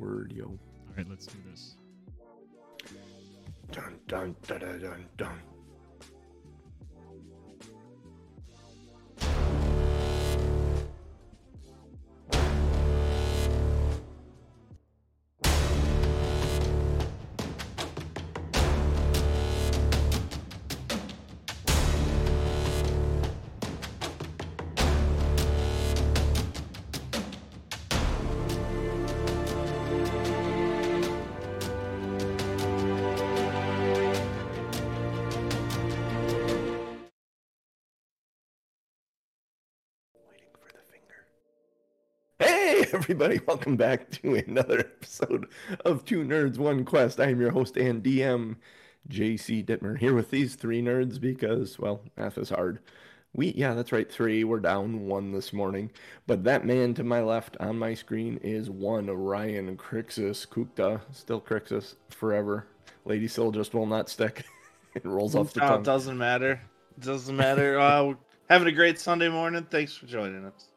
word, yo. All right, let's do this. Dun dun dun dun dun. dun. everybody, welcome back to another episode of Two Nerds, One Quest. I am your host and DM, JC Dittmer, here with these three nerds because, well, math is hard. We, yeah, that's right, three. We're down one this morning. But that man to my left on my screen is one Ryan Crixus Kukta, still Crixus forever. Lady Sil just will not stick. it rolls off the Oh, tongue. it doesn't matter. It doesn't matter. Uh, having a great Sunday morning. Thanks for joining us.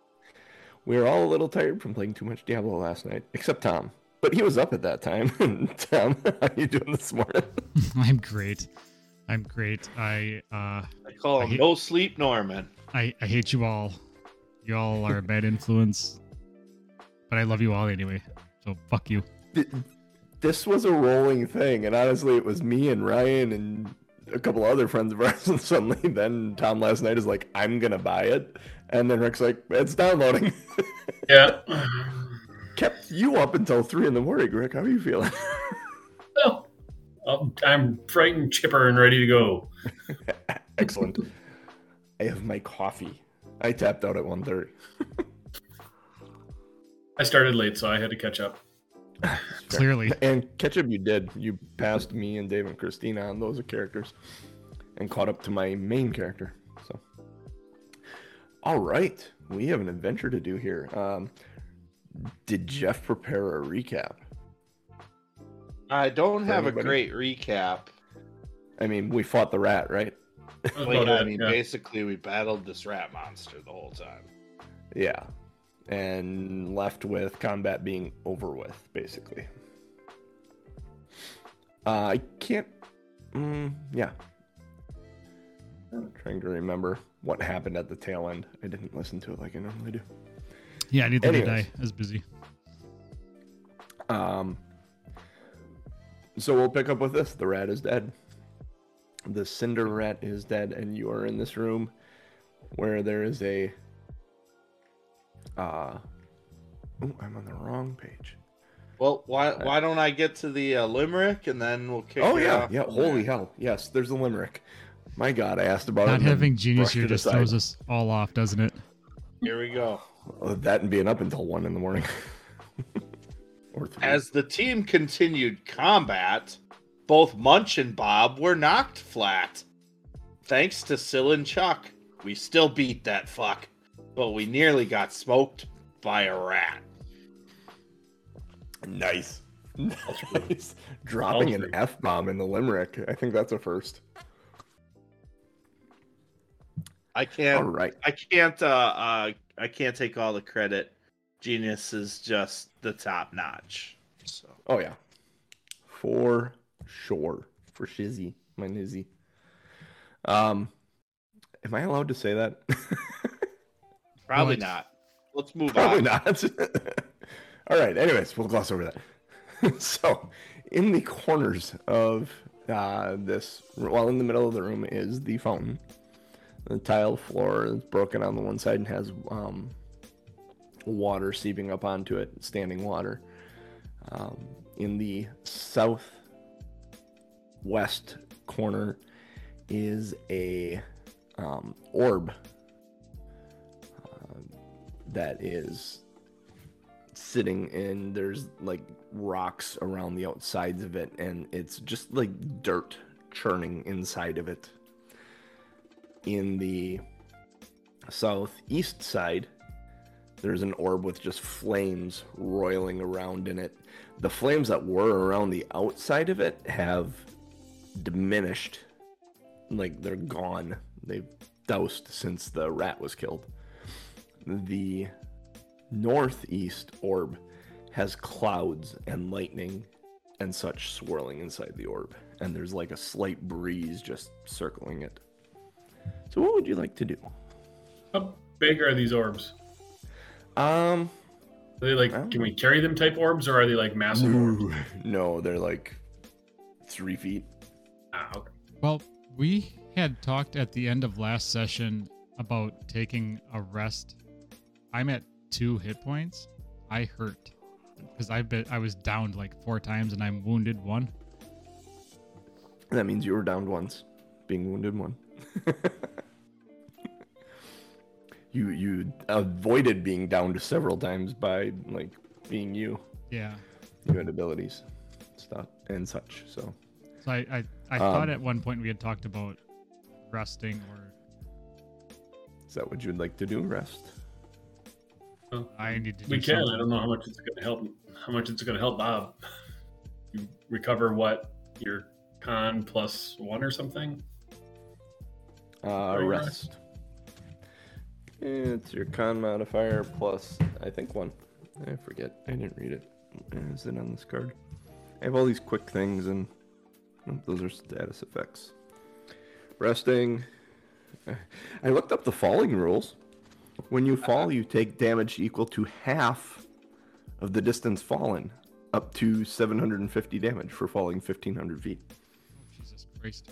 We were all a little tired from playing too much Diablo last night, except Tom. But he was up at that time. Tom, how are you doing this morning? I'm great. I'm great. I uh I call I him hate- No Sleep Norman. I, I hate you all. You all are a bad influence. But I love you all anyway. So fuck you. This was a rolling thing, and honestly, it was me and Ryan and a couple other friends of ours. And suddenly, then Tom last night is like, "I'm gonna buy it," and then Rick's like, "It's downloading." Yeah. Kept you up until three in the morning. Rick, how are you feeling? Well, I'm- I'm frightened, chipper, and ready to go. Excellent. I have my coffee. I tapped out at 1.30. I started late, so I had to catch up. Clearly. And ketchup, you did. You passed me and Dave and Christina on those are characters, and caught up to my main character. So, all right, we have an adventure to do here. Um, did Jeff prepare a recap? I don't have Anybody? a great recap. I mean, we fought the rat, right? Well, yeah, I mean, yeah. basically, we battled this rat monster the whole time. Yeah, and left with combat being over with, basically. Uh, I can't. Mm, yeah. Trying to remember what happened at the tail end. I didn't listen to it like I normally do. Yeah, neither did I. Anyways. I was busy. Um, so we'll pick up with this. The rat is dead. The cinder rat is dead, and you are in this room where there is a. Uh, oh, I'm on the wrong page. Well, why why don't I get to the uh, limerick and then we'll kick Oh it yeah, off yeah. Holy there. hell! Yes, there's a limerick. My God, I asked about it. Not and having genius here just aside. throws us all off, doesn't it? Here we go. That and being up until one in the morning. or three. As the team continued combat, both Munch and Bob were knocked flat. Thanks to Sil and Chuck, we still beat that fuck, but we nearly got smoked by a rat. nice, nice. Dropping an f bomb in the limerick. I think that's a first. I can't. All right. I can't. Uh, uh, I can't take all the credit. Genius is just the top notch. So Oh yeah, for sure, for shizzy, my nizzy. Um, am I allowed to say that? probably not. Let's move Probably on. Probably not. All right. Anyways, we'll gloss over that. so, in the corners of uh, this, well, in the middle of the room is the fountain. The tile floor is broken on the one side and has um, water seeping up onto it, standing water. Um, in the southwest corner is a um, orb uh, that is sitting in there's like rocks around the outsides of it and it's just like dirt churning inside of it in the southeast side there's an orb with just flames roiling around in it. The flames that were around the outside of it have diminished. Like they're gone. They've doused since the rat was killed. The northeast orb has clouds and lightning and such swirling inside the orb, and there's like a slight breeze just circling it. So, what would you like to do? How big are these orbs? Um, Are they like, can we carry them type orbs, or are they like massive orbs? no, they're like three feet. Ah, okay. Well, we had talked at the end of last session about taking a rest. I'm at two hit points. I hurt because I've been I was downed like four times and I'm wounded one. That means you were downed once, being wounded one. you you avoided being downed several times by like being you. Yeah. You had abilities, stuff and such. So So I I, I thought Um, at one point we had talked about resting or is that what you'd like to do? Rest. Well, I need to. we do can. I don't know how much it's going to help. How much it's going to help Bob. You recover what your con plus one or something. Uh, rest. It's your con modifier plus, I think one. I forget. I didn't read it. Is it on this card? I have all these quick things, and oh, those are status effects. Resting. I looked up the falling rules. When you fall, you take damage equal to half of the distance fallen, up to 750 damage for falling 1500 feet. Jesus Christ.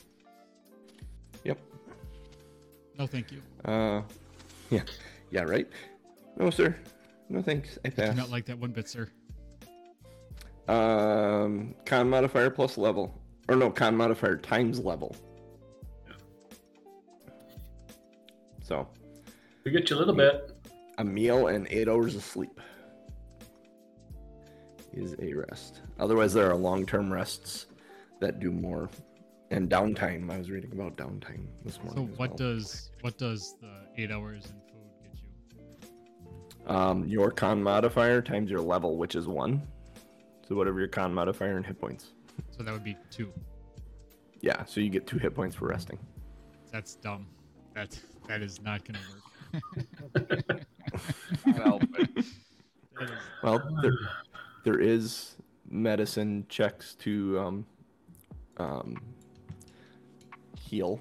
Yep. No, thank you. Uh, yeah, yeah, right. No, sir. No thanks. I I do pass. not like that one bit, sir. Um, con modifier plus level, or no, con modifier times level. So, We get you a little bit. a meal and eight hours of sleep is a rest. Otherwise, there are long-term rests that do more. And downtime. I was reading about downtime this morning. So what well. does what does the eight hours in food get you? Um, your con modifier times your level, which is one. So whatever your con modifier and hit points. So that would be two. Yeah, so you get two hit points for resting. That's dumb. That that is not gonna work. Well, That is- well, there, there is medicine checks to um, um, heal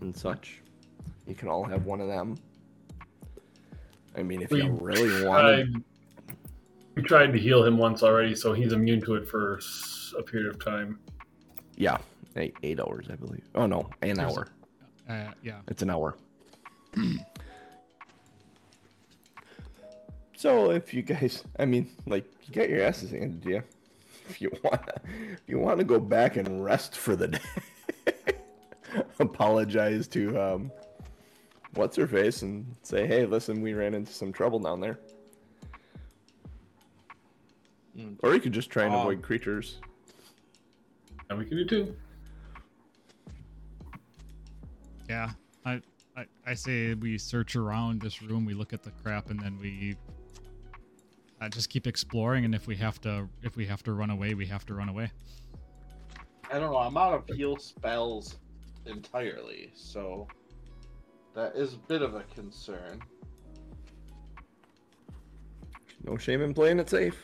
and such. You can all have one of them. I mean, if you really want Tried, we tried to heal him once already, so he's immune to it for a period of time. yeah, eight, eight hours, I believe. Oh no, an There's- hour. uh, yeah. It's an hour. so if you guys, I mean, like, you got your asses handed to you. If you want, if you want to go back and rest for the day, apologize to um, what's her face and say, hey, listen, we ran into some trouble down there. Mm. Or you could just try and Um, avoid creatures. And we can do too. Yeah. I, I I say we search around this room, we look at the crap, and then we uh, just keep exploring. And if we have to if we have to run away, we have to run away. I don't know. I'm out of heal spells entirely, so that is a bit of a concern. No shame in playing it safe.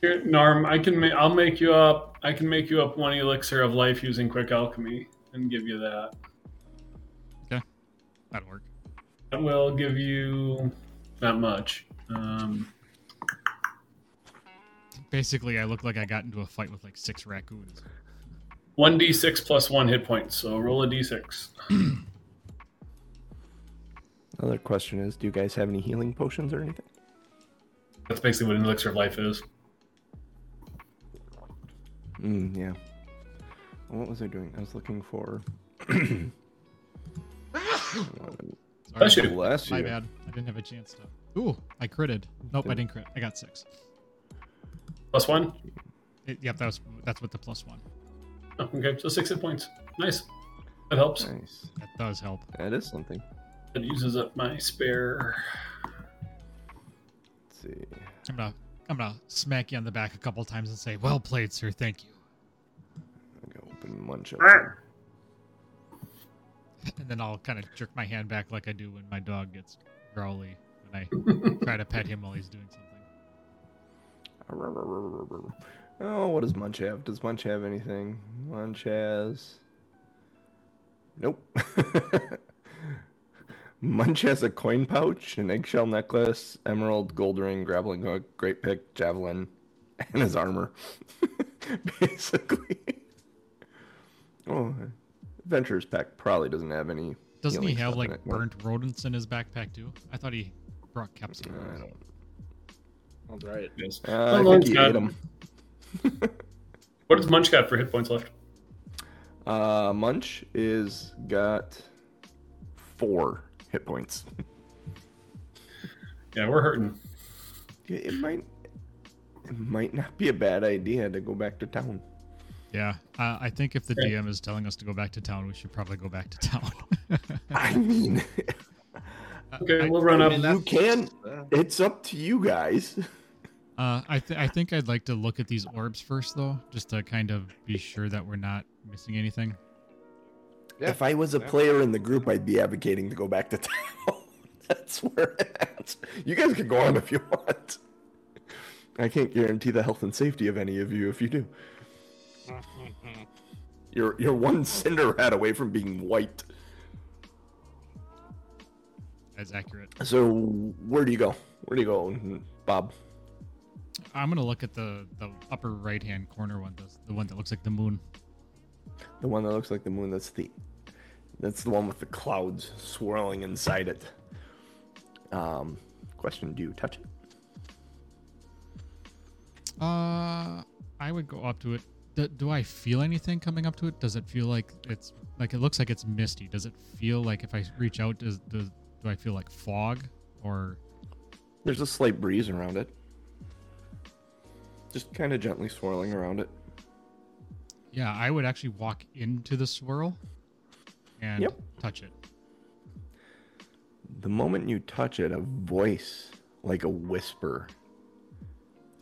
Here, Norm, I can ma- I'll make you up. I can make you up one elixir of life using quick alchemy and give you that. Okay, that'll work. That will give you not much. Um, Basically, I look like I got into a fight with like six raccoons. One d6 plus one hit point. So roll a d6. Another question is, do you guys have any healing potions or anything? That's basically what an elixir of life is. Mm, yeah. What was I doing? I was looking for. Bless Sorry, you. Bless my bad. I didn't have a chance to. Ooh, I critted. Nope, I didn't crit. I got six. Plus one. It, yep, that was that's with the plus one. Oh, okay, so six hit points. Nice. That helps. Nice. That does help. That is something. That uses up my spare. Let's see. I'm gonna I'm gonna smack you on the back a couple times and say, "Well played, sir. Thank you." I gotta open munch up. here. And then I'll kind of jerk my hand back like I do when my dog gets growly when I try to pet him while he's doing something. Oh, what does Munch have? Does Munch have anything? Munch has. Nope. Munch has a coin pouch, an eggshell necklace, emerald, gold ring, grappling hook, great pick, javelin, and his armor. Basically. Oh, Adventurer's pack probably doesn't have any. Doesn't he have like burnt rodents in his backpack too? I thought he brought kept some. I don't. That's right. Yes. Uh, I think he got- ate 'em. What does Munch got for hit points left? Uh, Munch is got four hit points. Yeah, we're hurting. It it might, it might not be a bad idea to go back to town. Yeah, uh, I think if the Okay. DM is telling us to go back to town, we should probably go back to town. I mean, Okay, I- we'll run I up. mean, you can. uh, It's up to you guys. Uh, I th- I think I'd like to look at these orbs first, though, just to kind of be sure that we're not missing anything. Yeah. If I was a player in the group, I'd be advocating to go back to town. That's where it's at. You guys can go on if you want. I can't guarantee the health and safety of any of you if you do. You're you're one cinder rat away from being white. That's accurate. So where do you go? Where do you go, Bob? I'm gonna look at the the upper right hand corner one, the, the one that looks like the moon. The one that looks like the moon. That's the that's the one with the clouds swirling inside it. Um, question: Do you touch it? Uh, I would go up to it. D- do I feel anything coming up to it? Does it feel like it's like it looks like it's misty? Does it feel like if I reach out, does, does do I feel like fog or There's a slight breeze around it. Just kind of gently swirling around it. yeah? I would actually walk into the swirl and Yep. touch it. The moment you touch it, a voice, like a whisper,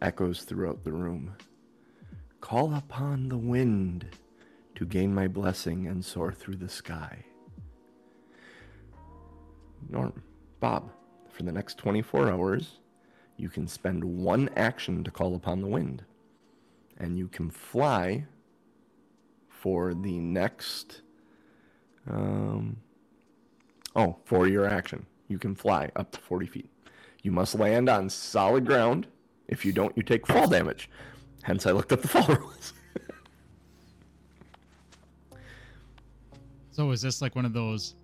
echoes throughout the room. Call upon the wind to gain my blessing and soar through the sky. Norm, Bob, for the next 24 hours, you can spend one action to call upon the wind. And you can fly for the next. Um, Oh, for your action. You can fly up to 40 feet. You must land on solid ground. If you don't, you take fall damage. Hence, I looked up the fall rules. So is this like one of those?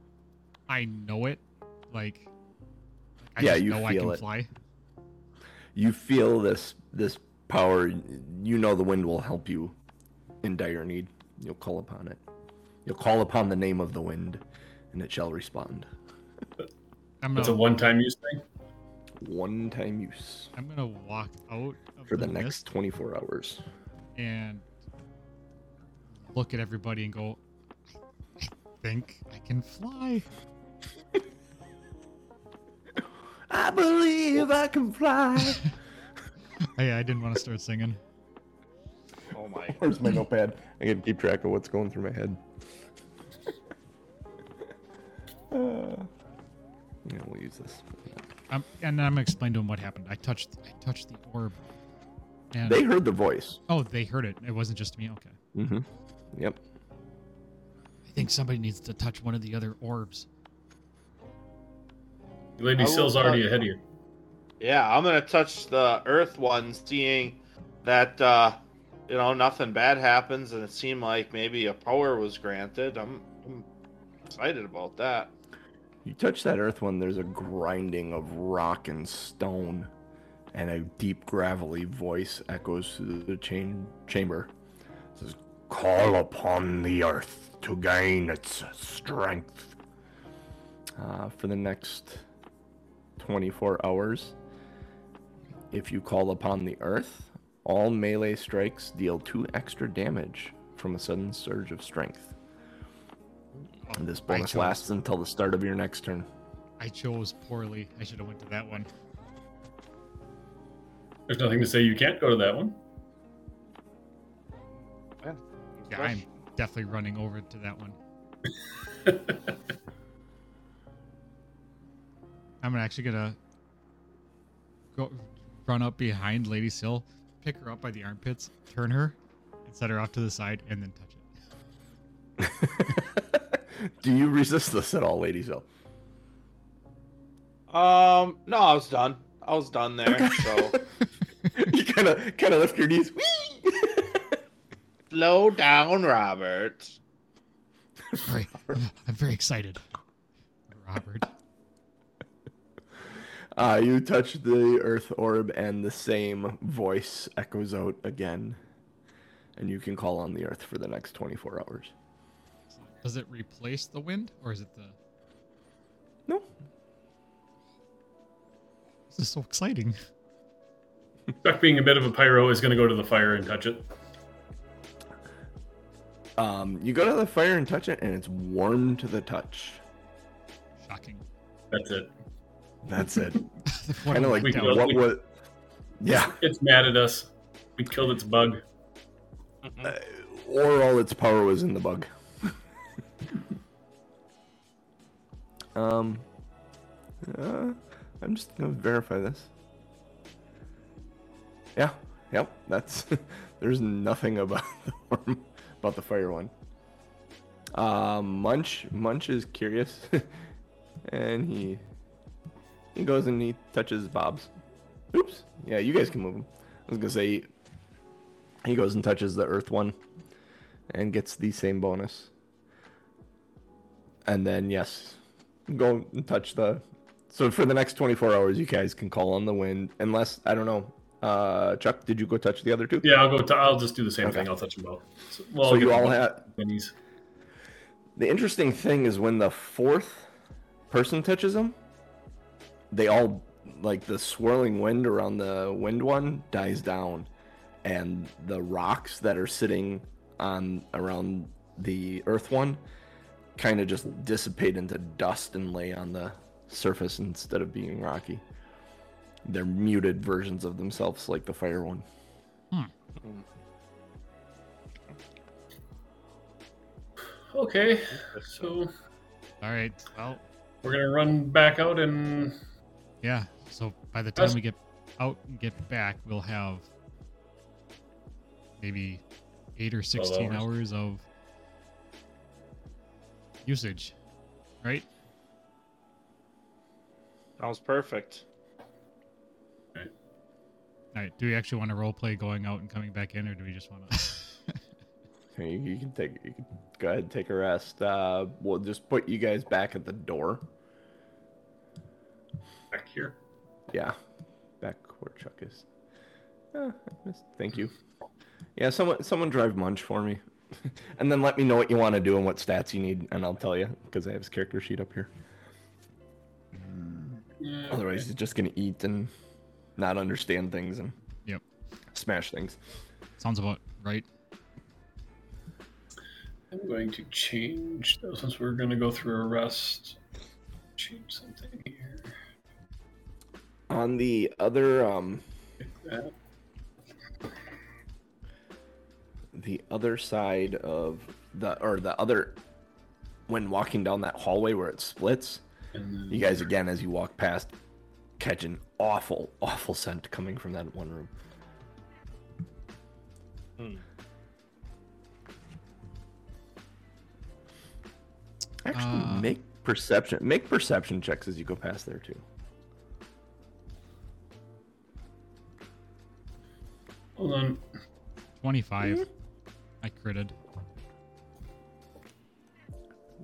I know it, like. I Yeah, just you know I feel can it. fly. You feel this this power. You know the wind will help you in dire need. You'll call upon it. You'll call upon the name of the wind, and it shall respond. I'm It's a one-time use thing. One time use I'm gonna walk out of for the mist next 24 hours. and look at everybody and go. I think I can fly. I believe I can fly. Hey, I didn't want to start singing. Oh my. Where's my notepad? I can keep track of what's going through my head. Uh, yeah, we'll use this. Um, and I'm gonna explain to him what happened. I touched, I touched the orb, and They heard the voice. oh, they heard it. It wasn't just me. Okay. Mm-hmm. Yep. I think somebody needs to touch one of the other orbs. Lady I Sill's already touch- ahead of you. Yeah, I'm gonna touch the Earth one, seeing that uh, you know nothing bad happens, and it seemed like maybe a power was granted. I'm, I'm excited about that. You touch that earth one, there's a grinding of rock and stone, and a deep gravelly voice echoes through the chain chamber. It says, "Call upon the earth to gain its strength." Uh, for the next 24 hours, if you call upon the earth, all melee strikes deal two extra damage from a sudden surge of strength. And this bonus chose- lasts until the start of your next turn. I chose poorly. I should have went to that one. There's nothing to say you can't go to that one. Yeah, I'm definitely running over to that one. I'm actually gonna go run up behind Lady Sill, pick her up by the armpits, turn her, and set her off to the side, and then touch it. Do you resist this at all, Lady Zell? Um, no, I was done. I was done there. So you kind of kind of lift your knees. Whee! slow down, Robert. Very, I'm very excited. Robert. Uh, you touch the earth orb, and the same voice echoes out again. And you can call on the earth for the next 24 hours. Does it replace the wind, or is it the? No. This is so exciting. Chuck, being a bit of a pyro, is going to go to the fire and touch it. Um, you go to the fire and touch it, and it's warm to the touch. Shocking. That's it. That's it. Kind of like We what we- was. Yeah, It's mad at us. We killed its bug. uh, or all its power was in the bug. um, uh, I'm just gonna verify this. Yeah, yep, that's. there's nothing about the about the fire one. Uh, Munch, Munch is curious, and he he goes and he touches Bob's. Oops, yeah, you guys can move him. I was gonna say he goes and touches the Earth one, and gets the same bonus. And then yes, go and touch the. So for the next 24 hours, you guys can call on the wind, unless I don't know. Uh, Chuck, did you go touch the other two? Yeah, I'll go. T- I'll just do the same Okay. thing. I'll touch them both. So, well, So you all have. minis. The interesting thing is when the fourth person touches them, they all like the swirling wind around the wind one dies down, and the rocks that are sitting on around the earth one kind of just dissipate into dust and lay on the surface instead of being rocky. They're muted versions of themselves, like the fire one. Hmm. Okay, so All right. Well, we're gonna run back out and yeah. So by the time That's- we get out and get back, we'll have maybe eight or 16 hours. hours of usage, right? Sounds perfect. All right. Do we actually want to role play going out and coming back in, or do we just want to? You, you can take. You can go ahead and take a rest. Uh, we'll just put you guys back at the door. Back here. Yeah, back where Chuck is. Ah, I missed- Thank you. Yeah, someone someone drive Munch for me, and then let me know what you want to do and what stats you need, and I'll tell you because I have his character sheet up here. Yeah, Otherwise, he's just gonna eat and not understand things and Yep. smash things. Sounds about right. I'm going to change though, since we're going to go through a rest. Change something here. On the other um, the other side of the or the other when walking down that hallway where it splits, then you guys again as you walk past catch an awful, awful scent coming from that one room. Hmm. Actually, Uh, make perception make perception checks as you go past there too. Hold on. 25. Hmm? I critted.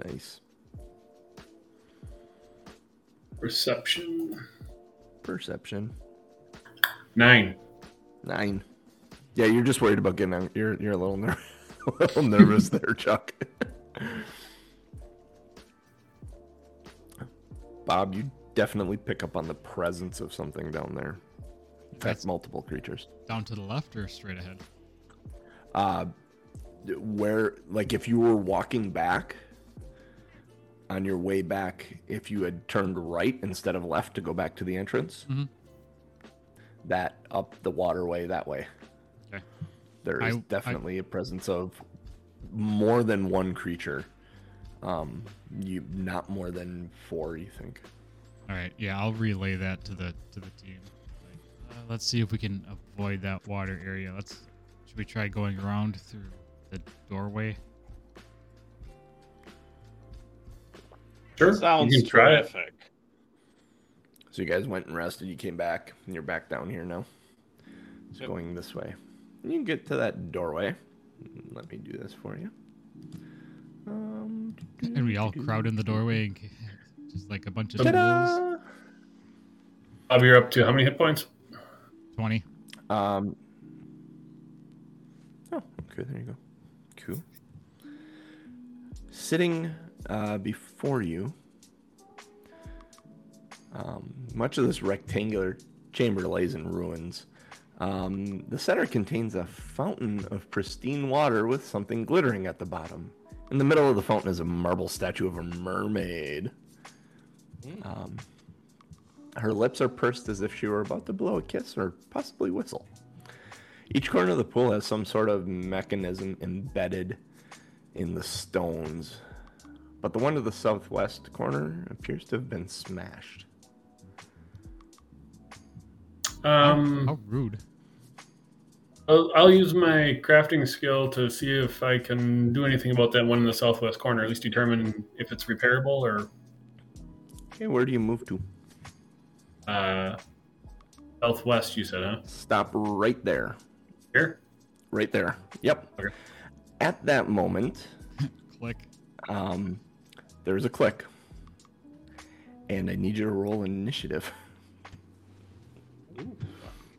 Nice Perception. perception. Nine. Nine. Yeah, you're just worried about getting. out. You're you're a little ner- a little nervous there, Chuck. Bob, you definitely pick up on the presence of something down there. In fact, That's- multiple creatures. Down to the left or straight ahead? Uh, where like if you were walking back on your way back, if you had turned right instead of left to go back to the entrance, Mhm. that up the waterway that way. Okay. There I- definitely a presence of more than one creature. Um, you not more than four, you think? All right. Yeah, I'll relay that to the to the team. Like, Uh, let's see if we can avoid that water area. Let's. Should we try going around through the doorway? Sure. Sounds you can try it. terrific. So you guys went and rested. You came back, and you're back down here now. It's Yep. going this way. You can get to that doorway. Let me do this for you. Um, And we all crowd in the doorway, and just like a bunch of fools. Ta-da! Bob, you're up to how many hit points? Twenty. Um. Oh, okay. There you go. Cool. Sitting uh, before you, um, much of this rectangular chamber lays in ruins. Um, the center contains a fountain of pristine water with something glittering at the bottom. In the middle of the fountain is a marble statue of a mermaid. Um, her lips are pursed as if she were about to blow a kiss or possibly whistle. Each corner of the pool has some sort of mechanism embedded in the stones, but the one to the southwest corner appears to have been smashed. Um, How rude. I'll, I'll use my crafting skill to see if I can do anything about that one in the southwest corner. At least determine if it's repairable or Okay, where do you move to? Uh, southwest. You said, huh? Stop right there. Here. Right there. Yep. Okay. At that moment, Click. um, there's a click, and I need you to roll initiative.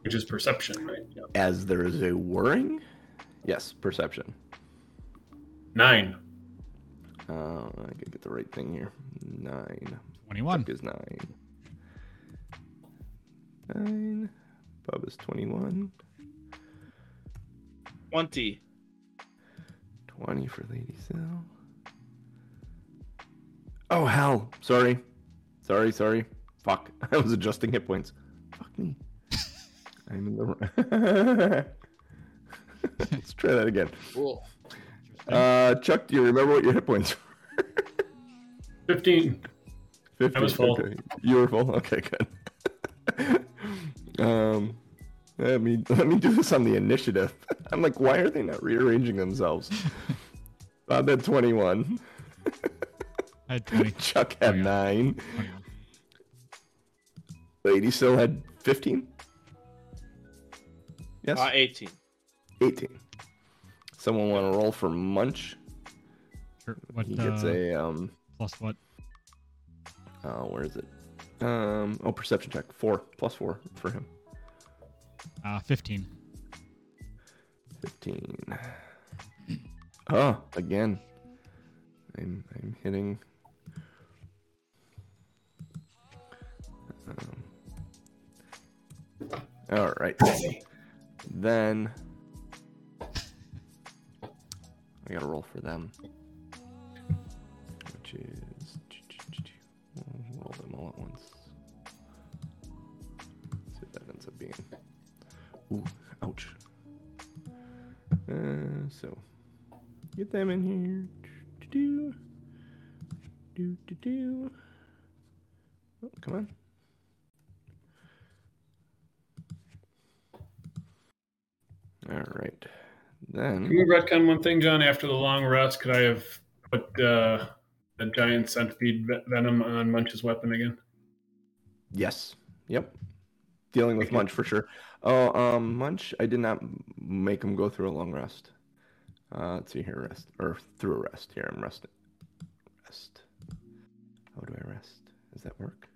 Which is perception, right? Yeah. As there is a whirring, yes, perception. Nine. Uh, I gotta get the right thing here. Nine. Twenty-one. Chuck is nine. Nine. Bob is 21. 20. 20 for Lady Sil. Oh, hell. Sorry. Sorry, sorry. Fuck. I was adjusting hit points. Fuck me. I'm in the. Wrong Let's try that again. Cool. Uh, Chuck, do you remember what your hit points were? Fifteen. 15. I was full. Okay. You were full? Okay, good. Um, let me let me do this on the initiative. I'm like, why are they not rearranging themselves? Bob had 21. I had twenty. Chuck had Oh, yeah. 9. 21. Lady still had 15? Yes? Uh, 18. 18. Someone want to roll for Munch? Sure. What He gets uh, a, um, plus what? uh, where is it? Um, oh, perception check. 4, plus 4 for him. Uh, fifteen. 15. Oh, again. I'm I'm hitting. Um, all right. Then I gotta roll for them, which is we'll roll them all at once. see what that ends up being. Ooh, ouch. Uh, so get them in here. Do do do do. Oh, come on. All right. Then. Can we retcon one thing, John? After the long rest, could I have put uh, the giant centipede venom on Munch's weapon again? yes, yep. Dealing with Munch for sure. Oh, um, Munch, I did not make him go through a long rest. Uh, let's see here, rest or through a rest. Here, I'm resting. Rest. How do I rest? Does that work?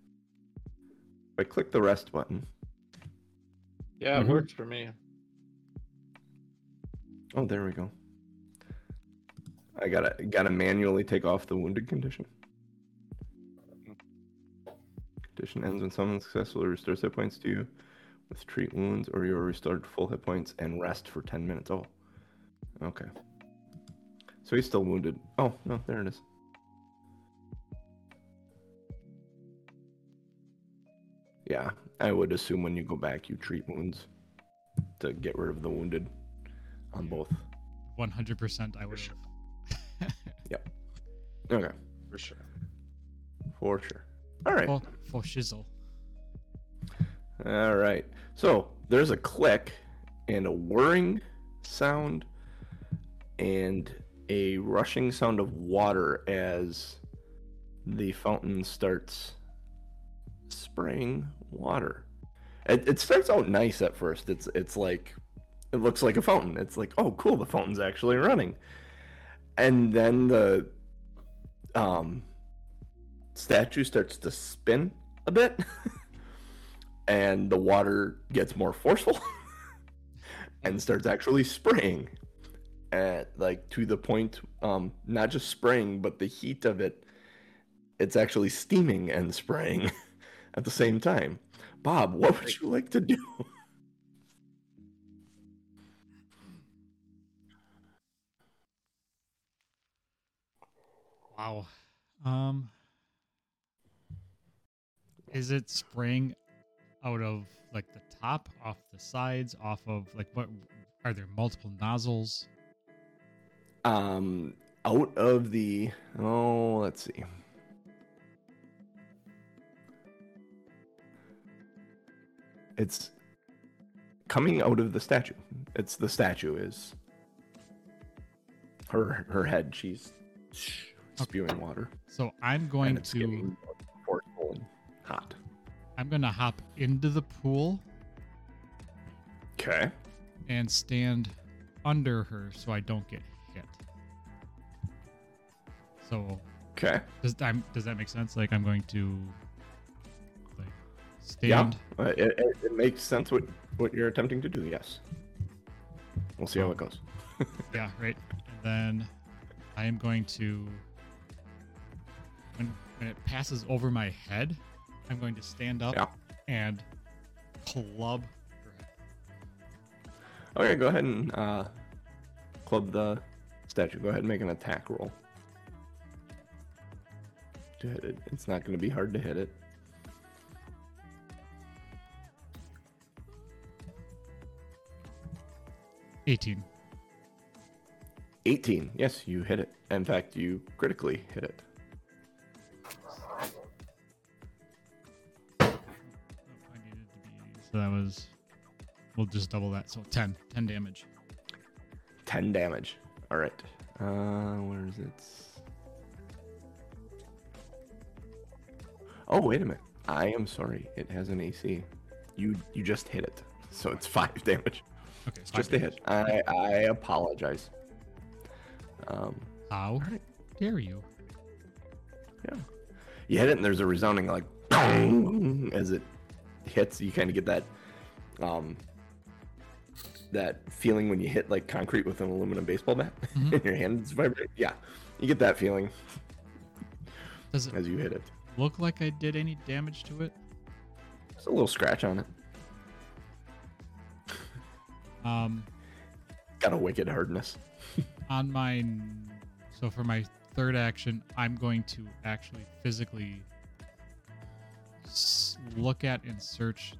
If I click the rest button. Yeah, it Mhm. works for me. Oh, there we go. I gotta gotta manually take off the wounded condition. Condition ends when someone successfully restores hit points to you with treat wounds, or you are restored to full hit points and rest for ten minutes. Oh, okay. So he's still wounded. Oh no, there it is. Yeah, I would assume when you go back, you treat wounds to get rid of the wounded on both. One hundred percent. I would. Sure. Okay, For sure. for sure. All right. For, for shizzle. All right. So there's a click and a whirring sound and a rushing sound of water as the fountain starts spraying water. It, it starts out nice at first. It's it's like it looks like a fountain. It's like, oh cool, the fountain's actually running. And then the um statue starts to spin a bit and the water gets more forceful and starts actually spraying at like to the point um not just spraying but the heat of it it's actually steaming and spraying at the same time. Bob what would you like to do Wow. Um is it spraying out of like the top, off the sides, off of like what are there multiple nozzles? um out of the oh let's see it's coming out of the statue it's the statue is her her head she's spewing water. So I'm going to hot. I'm going to hop into the pool okay. and stand under her so I don't get hit. So okay. does I'm, does that make sense? Like I'm going to like yeah. stand? Uh, it, it, it makes sense what what you're attempting to do yes. We'll see how it goes. Yeah, right. And then I am going to when when it passes over my head, I'm going to stand up Yeah. and club. Okay, go ahead and uh, club the statue. Go ahead and make an attack roll. To hit it. It's not going to be hard to hit it. Eighteen. 18. Yes, you hit it. In fact, you critically hit it. So that was we'll just double that. So 10. 10 damage. 10 damage. All right. Uh, where is it? Oh, wait a minute. I am sorry. It has an AC. You you just hit it, so it's five damage. Okay, It's five just a hit. I I apologize. Um, How Alright. dare you? Yeah. You hit it and there's a resounding like as it hits. You kind of get that um that feeling when you hit like concrete with an aluminum baseball bat Mhm. and your hands vibrate. Yeah. You get that feeling Does it as you hit it. look like I did any damage to it? There's a little scratch on it. Um, Got a wicked hardness. on my so for my third action i'm going to actually physically look at and search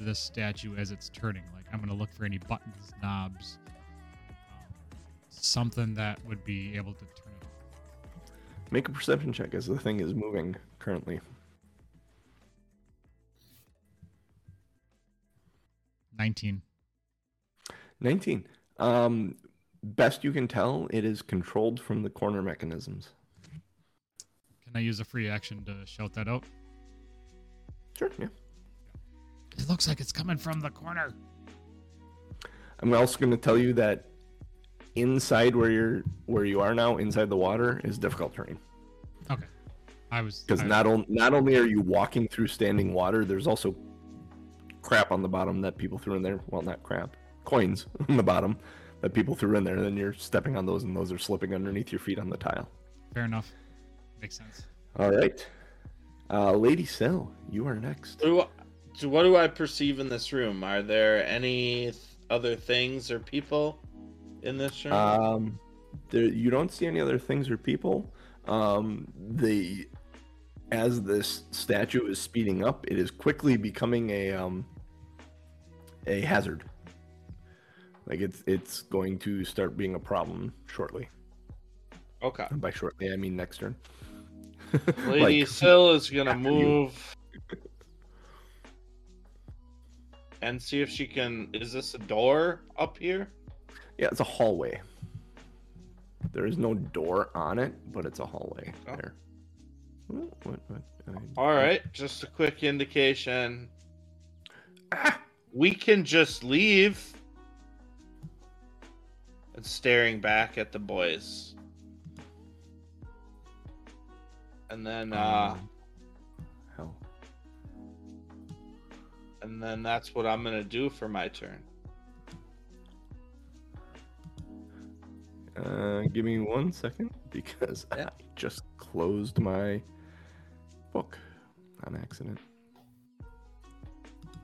the statue as it's turning like i'm going to look for any buttons knobs um, something that would be able to turn it off Make a perception check as the thing is moving currently. 19 19. Um best you can tell, it is controlled from the corner mechanisms. can i use a free action to shout that out Sure, yeah. it looks like it's coming from the corner I'm also going to tell you that inside where you're where you are now, inside the water, is difficult terrain. okay i was Because not only not only are you walking through standing water, there's also crap on the bottom that people threw in there. Well, not crap, coins on the bottom that people threw in there. And then you're stepping on those, and those are slipping underneath your feet on the tile. fair enough makes sense All right, uh, Lady Sill, you are next. Do, do what do I perceive in this room? Are there any th- other things or people in this room? Um, there, you don't see any other things or people. Um, the as this statue is speeding up, it is quickly becoming a um a hazard. Like it's it's going to start being a problem shortly. okay. And by shortly, I mean next turn. Lady Like, Sill is gonna you. move and see if she can. Is this a door up here? Yeah, it's a hallway. There is no door on it, but it's a hallway Oh. there. What? What? what I- All right, just a quick indication. Ah! We can just leave. And staring back at the boys. And then uh Um, hell. and then that's what I'm gonna do for my turn. Uh, give me one second because Yeah. I just closed my book on accident,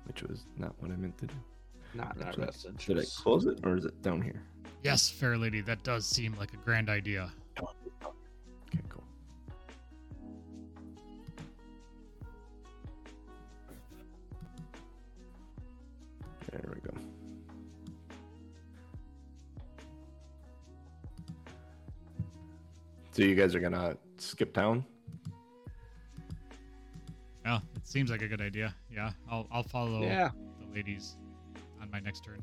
which was not what I meant to do. Not in our Actually, best Did I close it or is it down here? Yes, fair lady, that does seem like a grand idea. So you guys are gonna skip town? Yeah, it seems like a good idea. Yeah, I'll I'll follow Yeah. the ladies on my next turn.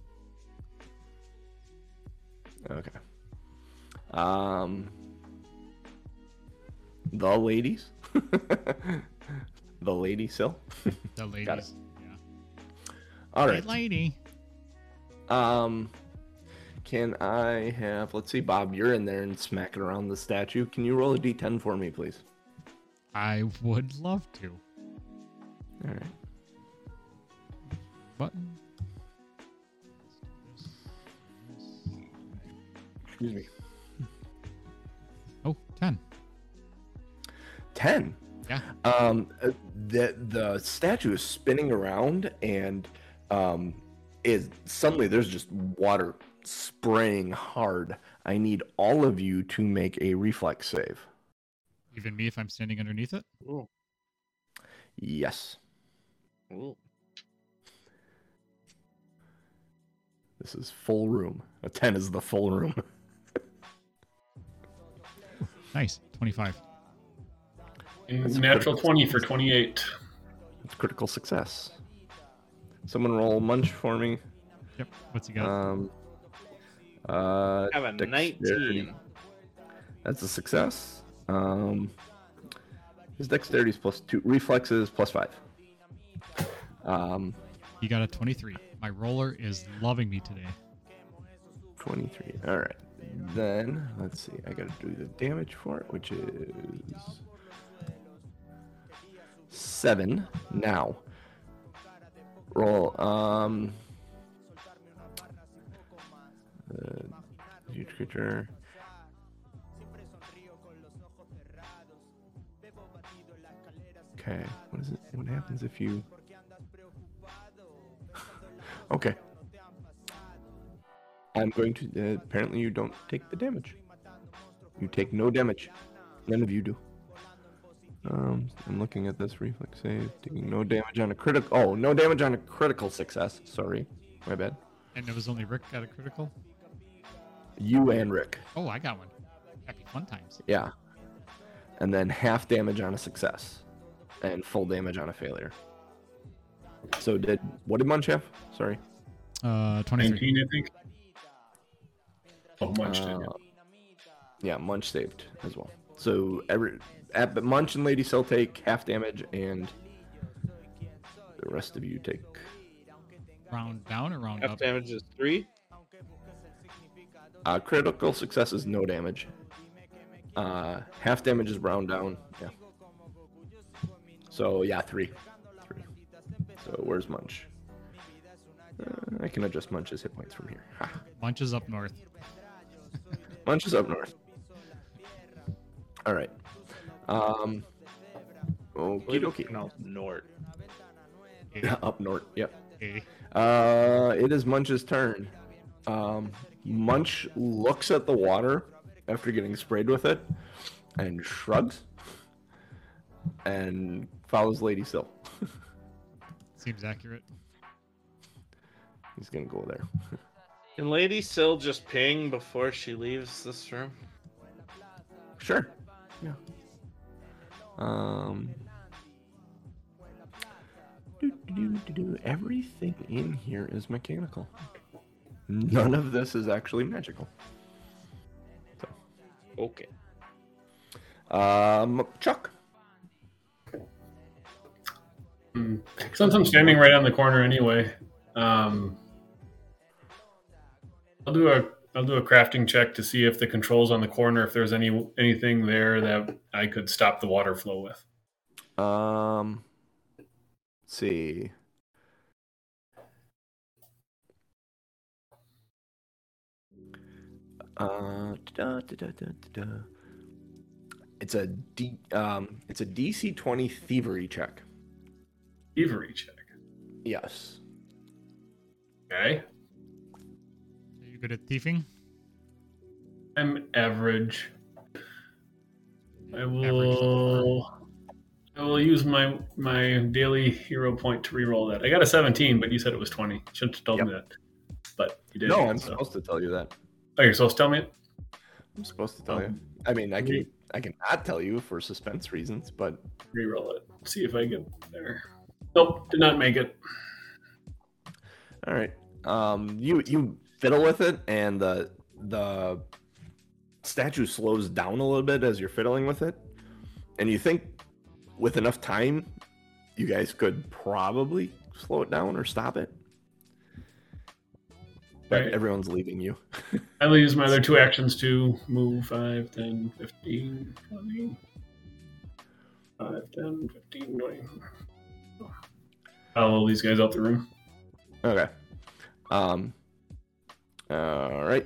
Okay. Um, the ladies, the lady still. The ladies. Got it. Yeah. All Hey, lady. Um, can I have? Let's see, Bob. You're in there and smacking around the statue. Can you roll a d10 for me, please? I would love to. All right. Button. Excuse me. Oh, 10. Ten. Yeah. Um, uh, the the statue is spinning around, and um, is suddenly there's just water spraying hard. I need all of you to make a reflex save. Even me if I'm standing underneath it? Ooh. Yes. Ooh. This is full room. A 10 is the full room. Nice. 25. That's Natural critical 20 for 28. It's critical success. Someone roll munch for me. Yep. What's he got? Um, uh, I have a dexterity. 19. That's a success. Um, his dexterity is plus two, reflexes plus five. Um, he got a 23. My roller is loving me today. 23. All right. Then, let's see. I got to do the damage for it, which is seven. Now, roll. Um, huge creature. Okay. What is it? What happens if you? okay. I'm going to. Uh, apparently, you don't take the damage. You take no damage. None of you do. Um, I'm looking at this reflex save. Taking no damage on a critical. Oh, no damage on a critical success. Sorry, my bad. And it was only Rick got a critical? You and Rick. Oh, I got one. Happy fun times. Yeah. And then half damage on a success, and full damage on a failure. So did what did Munch have? Sorry. Uh, 23. 19, I think. Oh, Munch did Uh, yeah, Munch saved as well. So every at, but Munch and Lady Cell take half damage, and the rest of you take. Round down or round Half up? damage is three. Uh, critical success is no damage. Uh, half damage is round down. Yeah. So yeah, three, three. So where's Munch? Uh, I can adjust Munch's hit points from here. Ha. Munch is up north. Munch is up north. All right. Um. Okie Believe it's dokie. pronounced Nort. Okay. Up north. Yep. okay. Uh, it is Munch's turn. Um, Munch looks at the water after getting sprayed with it and shrugs and follows Lady Sill. Seems accurate. He's gonna go there. Can Lady Sill just ping before she leaves this room? Sure. Yeah. Um. do, do, do, do. Everything in here is mechanical. None of this is actually magical. Okay. Um, Chuck. Hmm. Since I'm standing right on the corner anyway, um, I'll do a I'll do a crafting check to see if the controls on the corner, if there's any anything there that I could stop the water flow with. Um, let's see. Uh, da, da, da, da, da, da. It's a D, um, it's a DC twenty thievery check. Thievery check. Yes. Okay. Are you good at thieving? I'm average. I Average. will. I will use my my daily hero point to reroll that. I got a 17, but you said it was 20. Shouldn't have told Yep. me that. But you did. No, I'm so. supposed to tell you that. Oh, you're supposed to tell me it? I'm supposed to tell Oh. you. I mean, I can Re- I can not tell you for suspense reasons, but Reroll it. See if I get there. Nope, did not make it. all right. Um, you you fiddle with it, and the the statue slows down a little bit as you're fiddling with it, and you think with enough time, you guys could probably slow it down or stop it. But Right. everyone's leaving you. I will use my other two actions to move 5, 10, 15, 20. 5, 10, 15, 20. Follow these guys out the room. Okay. Um. All right.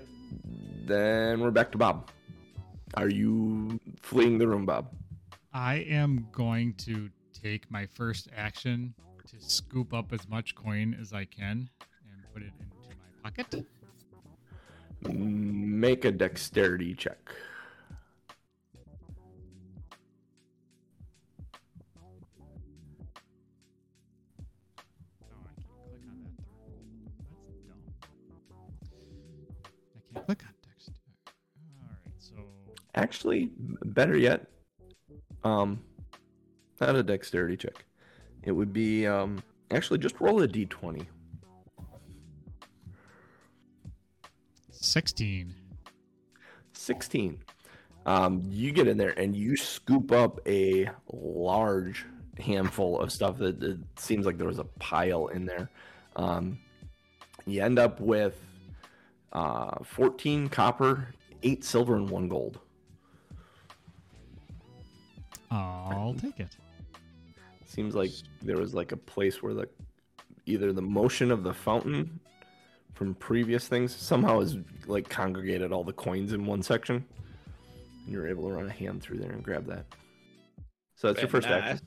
Then we're back to Bob. Are you fleeing the room, Bob? I am going to take my first action to scoop up as much coin as I can and put it into my pocket. Make a dexterity check. Oh, I can't click on that third roll. That's dumb. I can't click on text. All right, so Actually, better yet, um, not a dexterity check. It would be um, actually just roll a d20. 16. 16. Um, you get in there and you scoop up a large handful of stuff that it seems like there was a pile in there. Um, you end up with uh, 14 copper, 8 silver, and 1 gold. I'll take it. Seems like there was like a place where the either the motion of the fountain from previous things somehow has like congregated all the coins in one section. And you're able to run a hand through there and grab that. So that's your first action.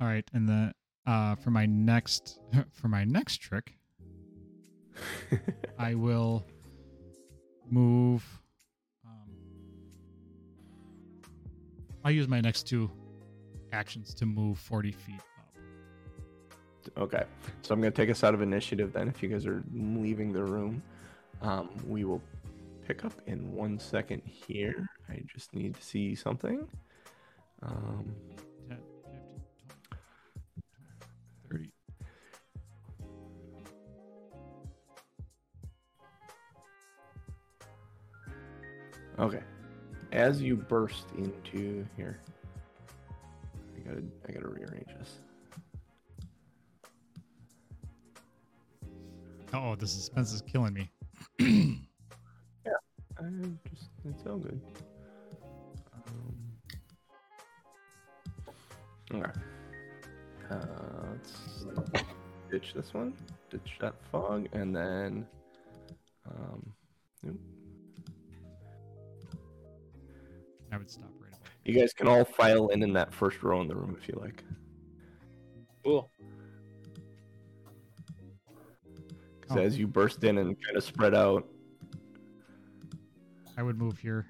All right, and the uh, for my next for my next trick, I will move. Um, I'll use my next two actions to move 40 feet up. Okay, so I'm gonna take us out of initiative then. If you guys are leaving the room, um, we will pick up in one second here. I just need to see something. Um, 10, 15, 20, 30. okay, as you burst into here, I gotta I gotta rearrange this. Oh, the suspense is killing me. Yeah, I just it's all good. Um, okay. Uh, let's ditch this one, ditch that fog, and then um, oop. I would stop right away. you guys can all file in in that first row in the room if you like. Cool. Oh. as you burst in and kind of spread out, I would move here.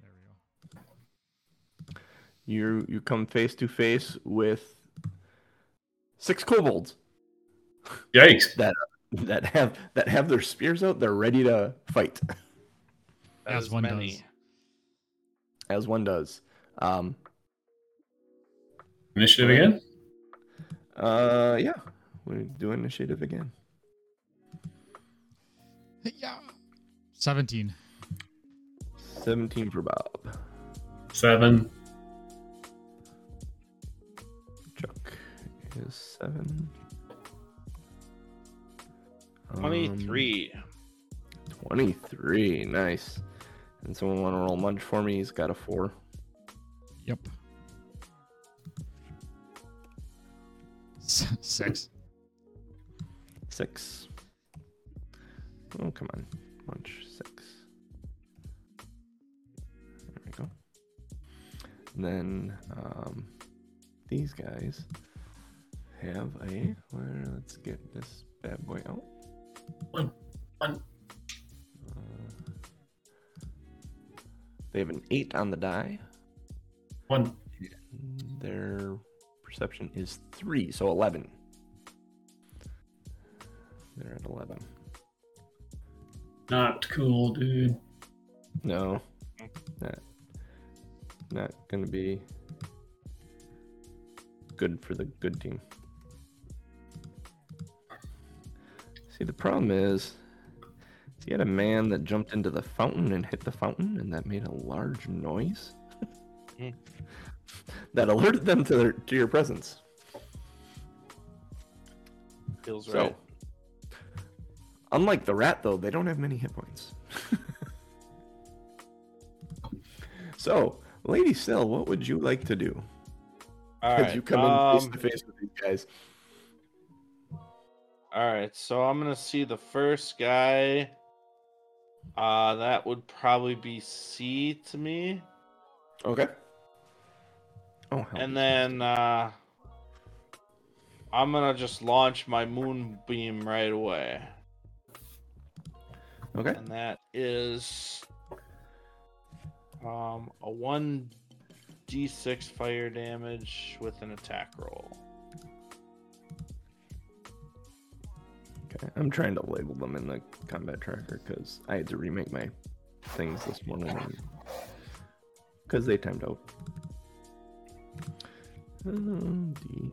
There we go. you you come face to face with six kobolds. Yikes. that have that have their spears out. They're ready to fight, As one does. as one does. Um, Initiative again? Uh, yeah, we do initiative again. Yeah. 17. 17 for Bob. Seven. Chuck is seven. Um, 23. 23, nice. And someone want to roll munch for me? He's got a four. Yep. Six. Six. Oh, come on. Munch, six. There we go. And then um, these guys have a. Where, let's get this bad boy out. One. One. Uh, they have an eight on the die. One. Their perception is three, so 11. They're at 11. Not cool, dude. No, not, not gonna be good for the good team. See, the problem is, he had a man that jumped into the fountain and hit the fountain, and that made a large noise Hmm. that alerted them to their to your presence. Feels So, right. Unlike the rat, though, they don't have many hit points. so, Lady Still, what would you like to do? All right. you come in face um, to face with these guys. All right, so I'm gonna see the first guy. Uh, that would probably be C to me, Okay. Oh, hell. and then uh, I'm gonna just launch my moonbeam right away, okay. and that is um a one d6 fire damage with an attack roll. Okay. I'm trying to label them in the combat tracker because I had to remake my things this morning because they timed out. Um, D.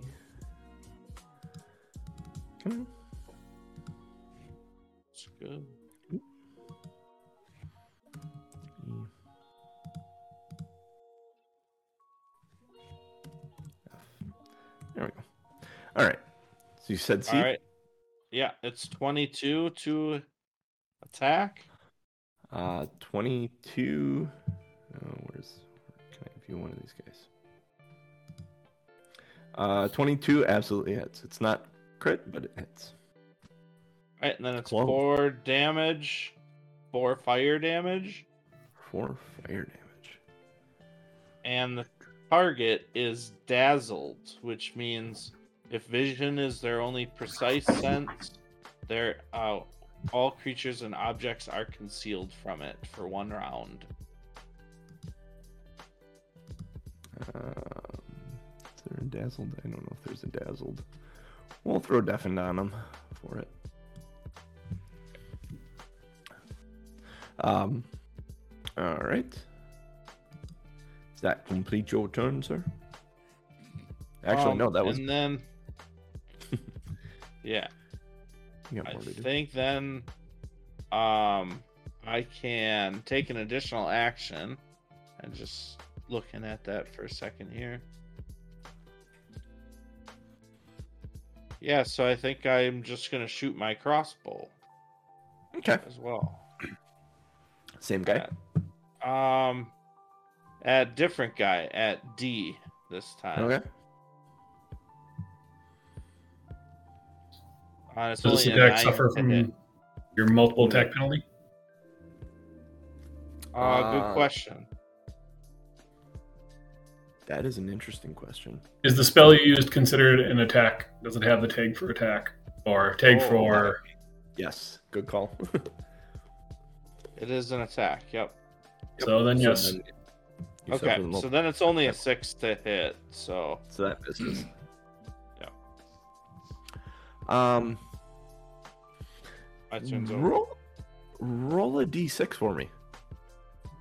Come on. It's good. All right. So you said C. All right. Yeah, it's 22 to attack. Uh, 22. Oh, where's. Can I view one of these guys? Uh, 22 absolutely hits. It's not crit, but it hits. Right, and then it's four damage, four fire damage, Four fire damage. and the target is dazzled, which means if vision is their only precise sense, their uh, all creatures and objects are concealed from it for one round. Um, is there a dazzled? I don't know if there's a dazzled. We'll throw deafened on them for it. Um. All right. Does that complete your turn, sir? Actually, Um, no. That was. And then, yeah, You got I more to do. think then, um, I can take an additional action, and just looking at that for a second here. Yeah, so I think I'm just gonna shoot my crossbow Okay. as well. Same guy. Um, at different guy at D this time. Okay. Uh, it's Does this only a attack suffer from hit. your multiple attack penalty? Uh, good Uh, question. That is an interesting question. Is the spell you used considered an attack? Does it have the tag for attack or tag Oh, for? Yes. Good call. It is an attack. Yep. So then yes. then Okay, the so then it's only a six to hit. So So that misses. Yeah. Um, my turn's over. roll, roll a d6 for me.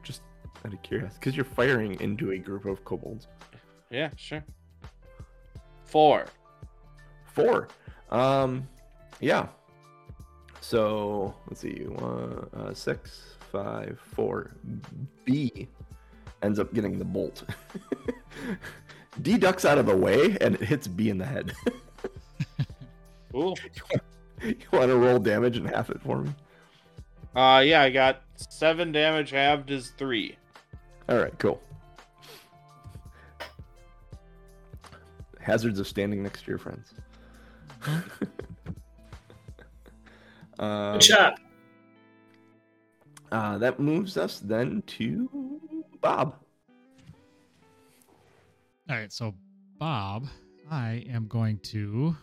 Just out of curiosity, because you're firing into a group of kobolds. Yeah, sure. Four. Four. Um, yeah. So let's see. One, uh, six, five, four. B ends up getting the bolt. D ducks out of the way and it hits B in the head. Ooh. you want to roll damage and half it for me? Uh, yeah, I got seven damage. Halved is three. All right, cool. Hazards of standing next to your friends. um, Good shot. Uh, that moves us then to Bob. All right, so Bob, I am going to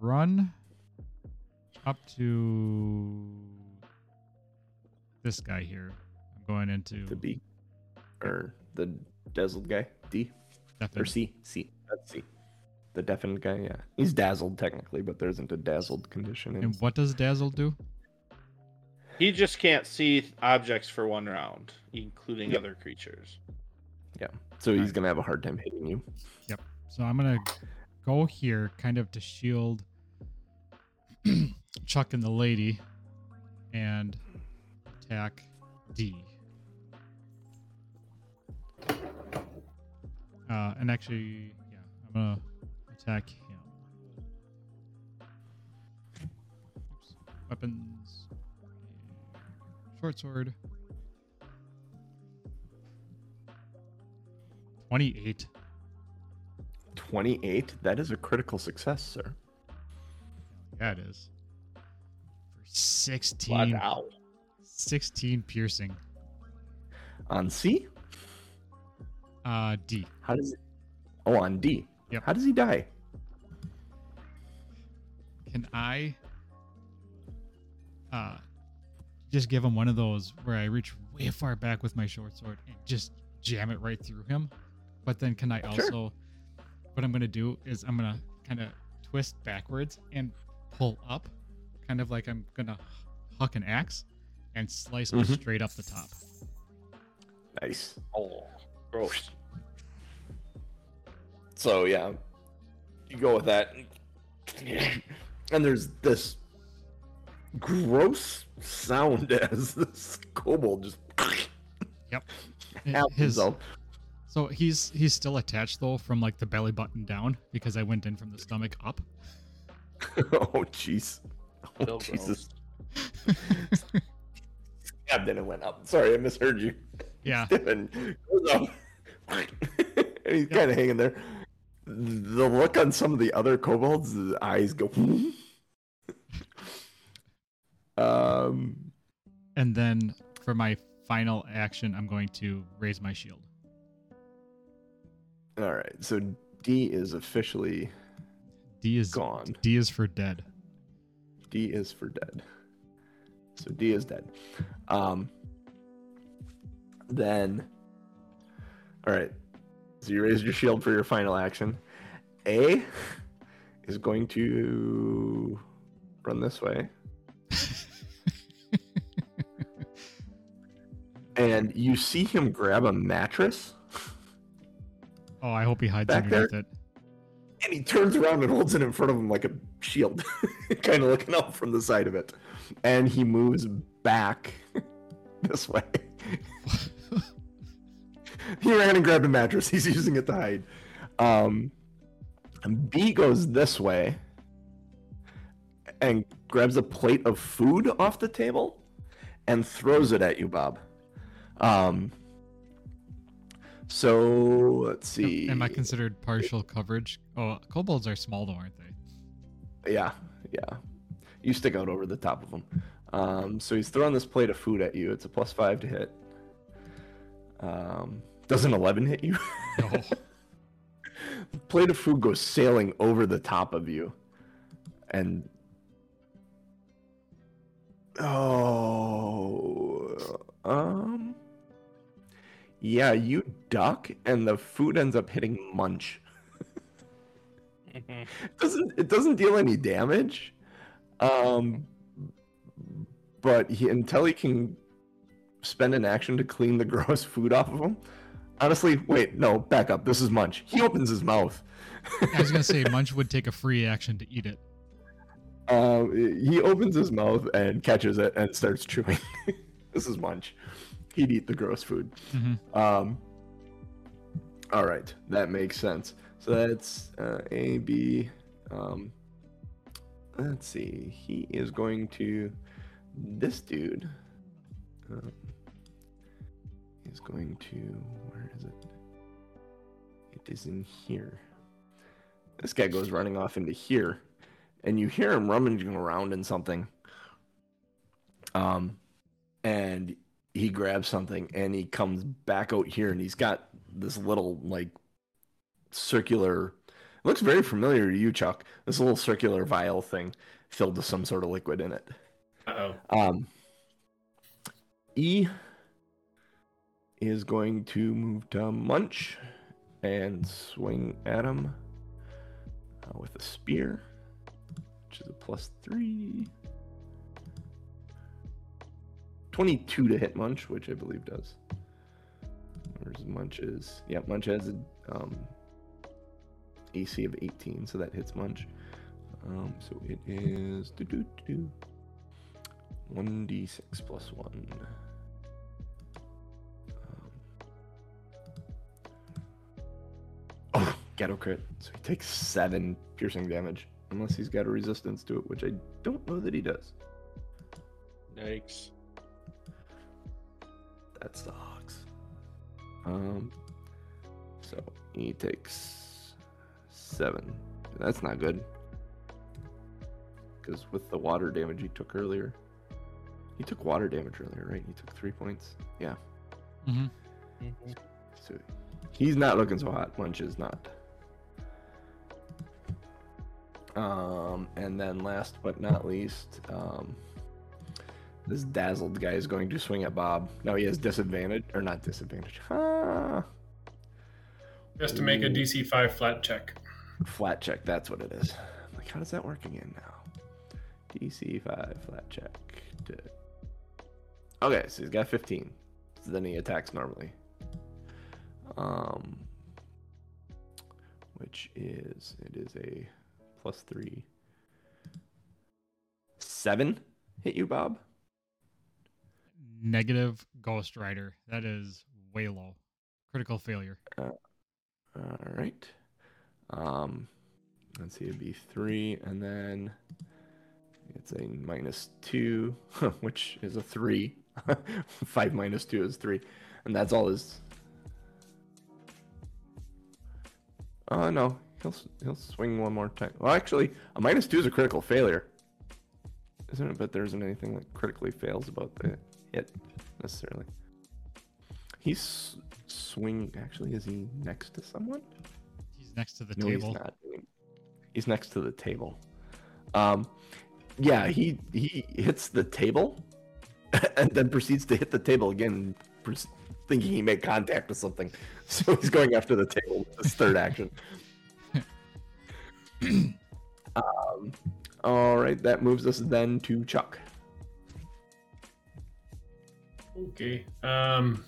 run up to this guy here. I'm going into The B, or the dazzled guy. D or. C. C. That's C. The deafened guy. Yeah, he's dazzled technically, but there isn't a dazzled condition. And what does Dazzle do? He just can't see objects for one round, including Yep. other creatures. Yeah, so he's Alright. gonna have a hard time hitting you. Yep. So I'm gonna go here, kind of to shield Chuck and the lady, and attack D. Uh, and actually, yeah, I'm gonna attack him. Oops. Weapons, short sword. Twenty-eight. 28. That is a critical success, sir. Yeah, it is. For 16, Wow. 16 piercing. On C? Uh, D. How does it? Oh, on D. Yep. How does he die? Can I uh just give him one of those where I reach way far back with my short sword and just jam it right through him? But then can I also? Sure. also what I'm gonna do is I'm gonna kind of twist backwards and pull up, kind of like I'm gonna huck an axe and slice him Mhm. straight up the top. Nice. Oh, gross. So yeah, you go with that, and there's this gross sound as this kobold just Yep. happens. His, out. So he's he's still attached though from like the belly button down because I went in from the stomach up. oh jeez. Oh, Jesus. Yeah, then it went up. Sorry, I misheard you. Yeah. Stephen goes up. and he's kind of hanging there. The look on some of the other kobolds, the eyes go. um. And then for my final action, I'm going to raise my shield. All right. So D is officially D is gone. D is for dead. D is for dead. So D is dead. Um. Then. All right. So you raised your shield for your final action. A is going to run this way. and you see him grab a mattress Oh, I hope he hides Back underneath it. And he turns around and holds it in front of him like a shield, kind of looking up from the side of it. And he moves back this way. he ran and grabbed a mattress. He's using it to hide. Um, B goes this way and grabs a plate of food off the table and throws it at you, Bob. Um, so let's see. Am I considered partial coverage? Oh, kobolds are small though, aren't they? Yeah, yeah. You stick out over the top of them. Um, so he's throwing this plate of food at you. It's a plus five to hit. Um, does an 11 hit you? No. the plate of food goes sailing over the top of you. And. Oh. Um. Yeah, you duck, and the food ends up hitting Munch. It doesn't it doesn't deal any damage um but he until he can spend an action to clean the gross food off of him Honestly, wait, no, back up. This is Munch. He opens his mouth. I was gonna say Munch would take a free action to eat it. Um, he opens his mouth and catches it and starts chewing. this is Munch. He'd eat the gross food. Mhm. Um, all right, that makes sense. So that's uh, A, B. Um, let's see. He is going to. This dude um, is going to. Where is it? It is in here. This guy goes running off into here, and you hear him rummaging around in something. Um, and he grabs something and he comes back out here and he's got this little like circular looks very familiar to you chuck this little circular vial thing filled with some sort of liquid in it Uh-oh. um e is going to move to munch and swing at him uh, with a spear which is a plus three 22 to hit Munch, which I believe does. Where's Munch is? Yeah, Munch has a um, AC of 18, so that hits Munch. Um, so it is do do do 1d6 plus 1. Um, oh, ghetto crit. So he takes 7 piercing damage. Unless he's got a resistance to it, which I don't know that he does. Yikes. That's sucks. Um, so he takes seven. That's not good. Because with the water damage he took earlier, he took water damage earlier, right? He took three points. Yeah. hmm So he's not looking so hot. Munch is not. Um, and then last but not least, um, this dazzled guy is going to swing at Bob. Now he has disadvantage, or not disadvantage. Ah, Just to make a DC 5 flat check. flat check. That's what it is. Like, how does that work again now? DC five flat check. Okay, so he's got 15. So then he attacks normally. Um, which is it is a plus three. Seven hit you, Bob. Negative Ghost Rider. That is way low. Critical failure. All right. Um, let's see, it'd be three, and then it's a minus two, which is a three. Five minus two is three, and that's all his. Oh no, he'll he'll swing one more time. Well, actually, a minus two is a critical failure, isn't it? But there isn't anything that critically fails about the hit necessarily. He's swinging. Actually, is he next to someone? He's next to the no, table. he's not. He's next to the table. Um, yeah, he he hits the table, and then proceeds to hit the table again, thinking he made contact with something. So he's going after the table with his third action. um, all right, that moves us then to Chuck. Okay. Um,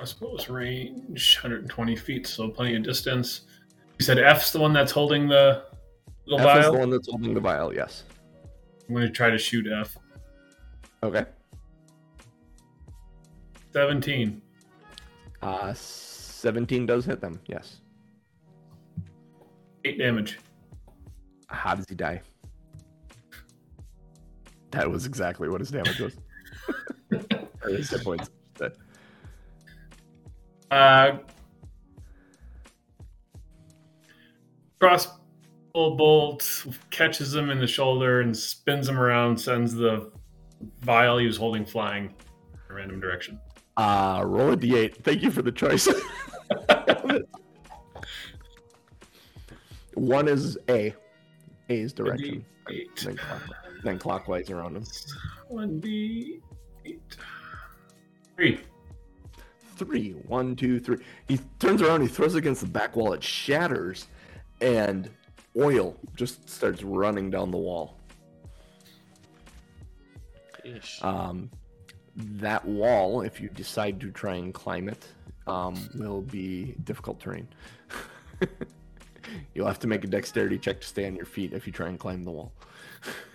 I suppose range 120 feet, so plenty of distance. You said F's the one that's holding the little F is the one that's holding the vial. Yes. I'm going to try to shoot F. Okay. 17. Uh, seventeen does hit them. Yes. Eight damage. How does he die? That was exactly what his damage was. or his hit points. Uh, crossbow bolt catches him in the shoulder and spins him around, sends the vial he was holding flying in a random direction. uh, roll a d8. Thank you for the choice. One is A. A's direction. Eight. Then, clockwise around him. One D eight. Three. Three. One, two, three. He turns around, he throws it against the back wall, it shatters, and oil just starts running down the wall. Ish. Um, that wall, if you decide to try and climb it, um, will be difficult terrain. You'll have to make a dexterity check to stay on your feet if you try and climb the wall.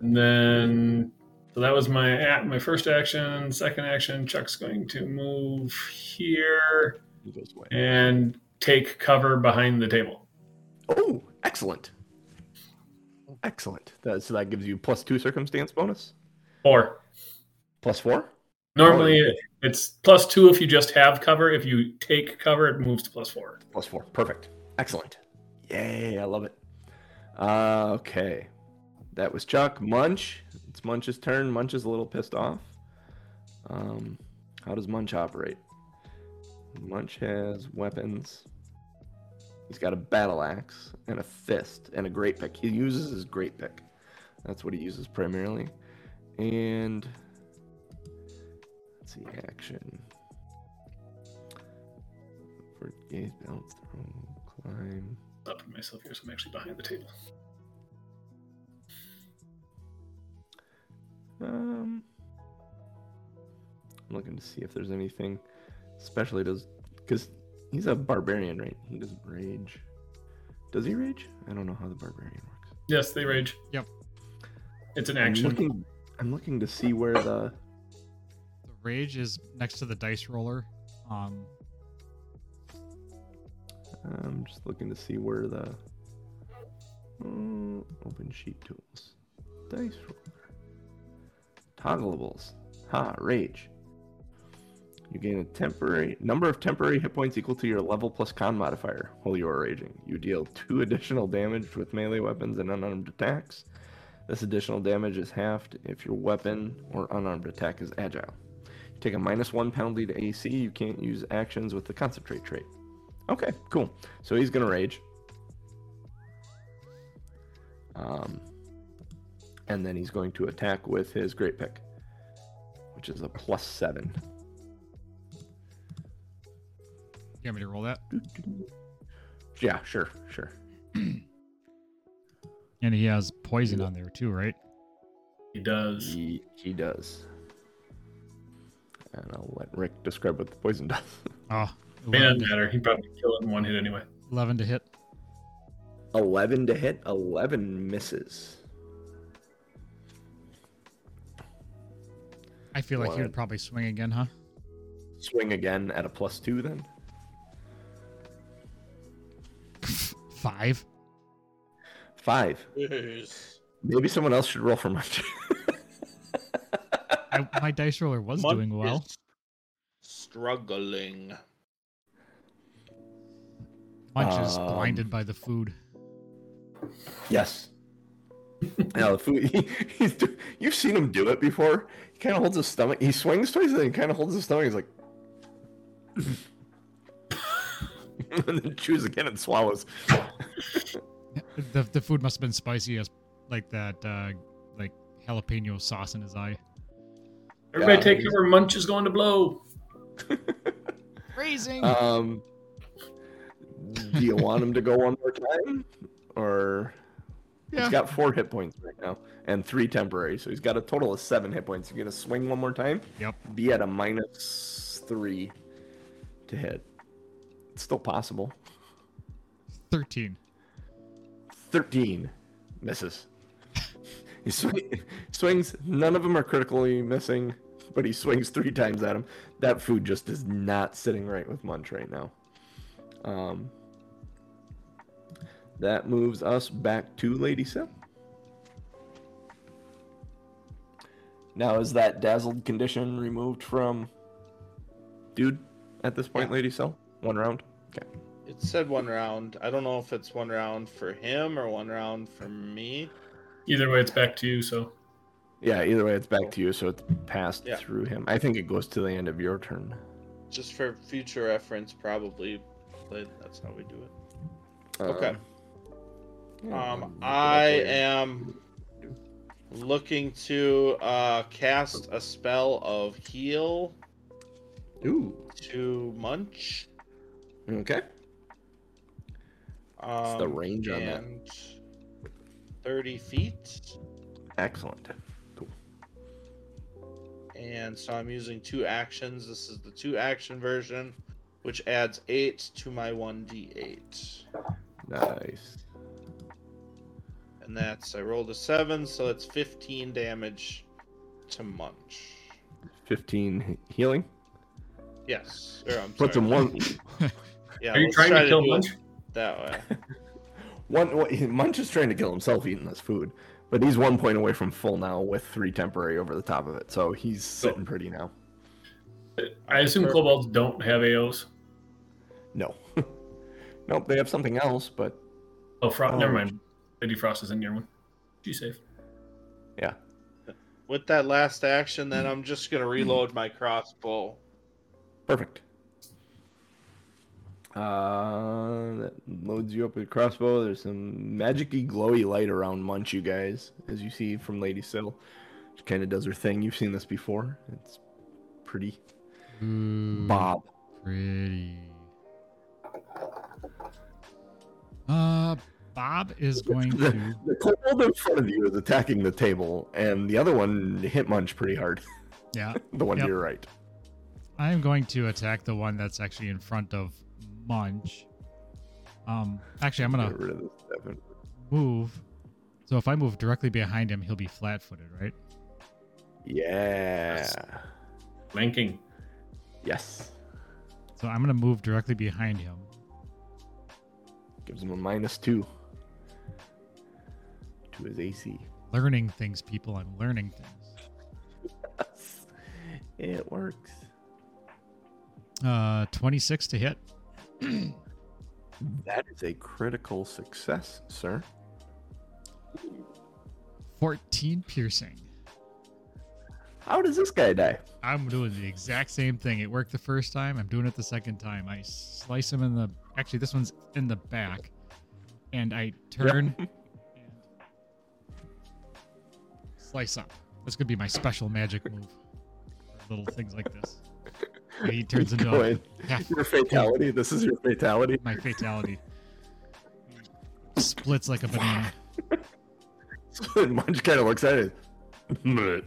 And then, so that was my a- my first action. Second action, Chuck's going to move here He goes away. and take cover behind the table. Oh, excellent. Excellent. That, so that gives you plus two circumstance bonus? Four. Plus four? normally it's plus two if you just have cover. If you take cover, it moves to plus four. Plus four. Perfect. Excellent. Yay, I love it. Uh, okay. That was Chuck. Munch. It's Munch's turn. Munch is a little pissed off. Um, how does Munch operate? Munch has weapons. He's got a battle axe and a fist and a great pick. He uses his great pick. That's what he uses primarily. And let's see, action. For gaze, balance, throw, climb. Up myself here, so I'm actually behind the table. Um, I'm looking to see if there's anything especially does, because he's a barbarian, right? He doesn't rage. Does he rage? I don't know how the barbarian works. Yes, they rage. Yep. It's an I'm action. looking. I'm looking to see where the. The rage is next to the dice roller. Um, I'm just looking to see where the. Uh, open sheet tools, dice roller, toggleables. Ha! Rage. You gain a temporary number of temporary hit points equal to your level plus con modifier while you are raging. You deal two additional damage with melee weapons and unarmed attacks. This additional damage is halved if your weapon or unarmed attack is agile. You take a minus one penalty to AC. You can't use actions with the concentrate trait. Okay, cool. So he's gonna rage. Um, and then he's going to attack with his great pick, which is a plus seven. you want me to roll that? Yeah, sure, sure. And he has poison on there too, right? He does. He he does. And I'll let Rick describe what the poison does. Oh, May 11, not matter. He probably kill it in one hit anyway. 11 to hit. Eleven to hit. Eleven misses. I feel like he would probably swing again, huh? Swing again at a plus two. Then Five. five. Maybe someone else should roll for Munch. I, my dice roller was Monk doing well. Struggling. Munch is Um, blinded by the food. Yes. now the food. He, he's do, you've seen him do it before. He kind of holds his stomach. He swings twice and then he kind of holds his stomach. He's like, and then chews again and swallows. The, the food must have been spicy as like that uh like jalapeno sauce in his eye. Everybody Yeah. take cover. Munch is going to blow. Raising. Um, do you want him to go one more time, or yeah. he's got four hit points right now and three temporary, so he's got a total of seven hit points. You're gonna swing one more time? Yep. Be at a minus three to hit. It's still possible. 13. 13 misses. he swing, swings. None of them are critically missing, but he swings three times at him. That food just is not sitting right with Munch right now. Um, that moves us back to Lady Sim. Now, is that dazzled condition removed from dude at this point, Yeah. Lady Cell? One round? Okay. It said one round. I don't know if it's one round for him or one round for me. Either way, it's back to you. So Yeah, either way, it's back to you, so it's passed Yeah. through him. I think it goes to the end of your turn. Just for future reference, probably. But that's how we do it. Um, okay. Um, look it up I am looking to uh, cast a spell of heal Ooh. to Munch. Okay. Um, the range on that? Thirty feet, Excellent. And so I'm using two actions. This is the two action version, which adds eight to my 1d8. Nice. And that's, I rolled a seven, so it's 15 damage to Munch. 15 healing. Yes. Or, I'm Puts sorry. him one. Yeah, Are you trying try to kill do it Munch? That way. One, one- Munch is trying to kill himself eating this food, but he's one point away from full now with three temporary over the top of it, so he's sitting pretty now. I assume kobolds don't have AOs. No, nope, they have something else, but Oh, Fro- Oh. never um, mind. Lady Frost isn't near one. She's safe. yeah, With that last action, then I'm just going to reload my crossbow. perfect. Uh, that loads you up with a crossbow. There's some magicy glowy light around Munch, you guys, as you see from Lady Syl. She kind of does her thing. You've seen this before. It's pretty. Ooh, Bob. Pretty. Uh, Bob is going The, to. the kobold in front of you is attacking the table, and the other one hit Munch pretty hard. Yeah, The one Yep. to your right. I'm going to attack the one that's actually in front of Munch. Um, actually, I'm gonna Get rid of this seven. move. So if I move directly behind him, he'll be flat-footed, right? Yeah. Linking. Yes. So I'm gonna move directly behind him. Gives him a minus two to his AC. Learning things, people. I'm learning things. It works. Uh, 26 to hit. That is a critical success, sir. 14 piercing. How does this guy die? I'm doing the exact same thing. It worked the first time. I'm doing it the second time. I slice him in the. Actually, this one's in the back, and I turn and slice up. That's gonna be my special magic move. Little things like this. And he turns into a, ahead. half Your fatality. This is your fatality. my fatality. Splits like a banana. So Munch kind of looks at it and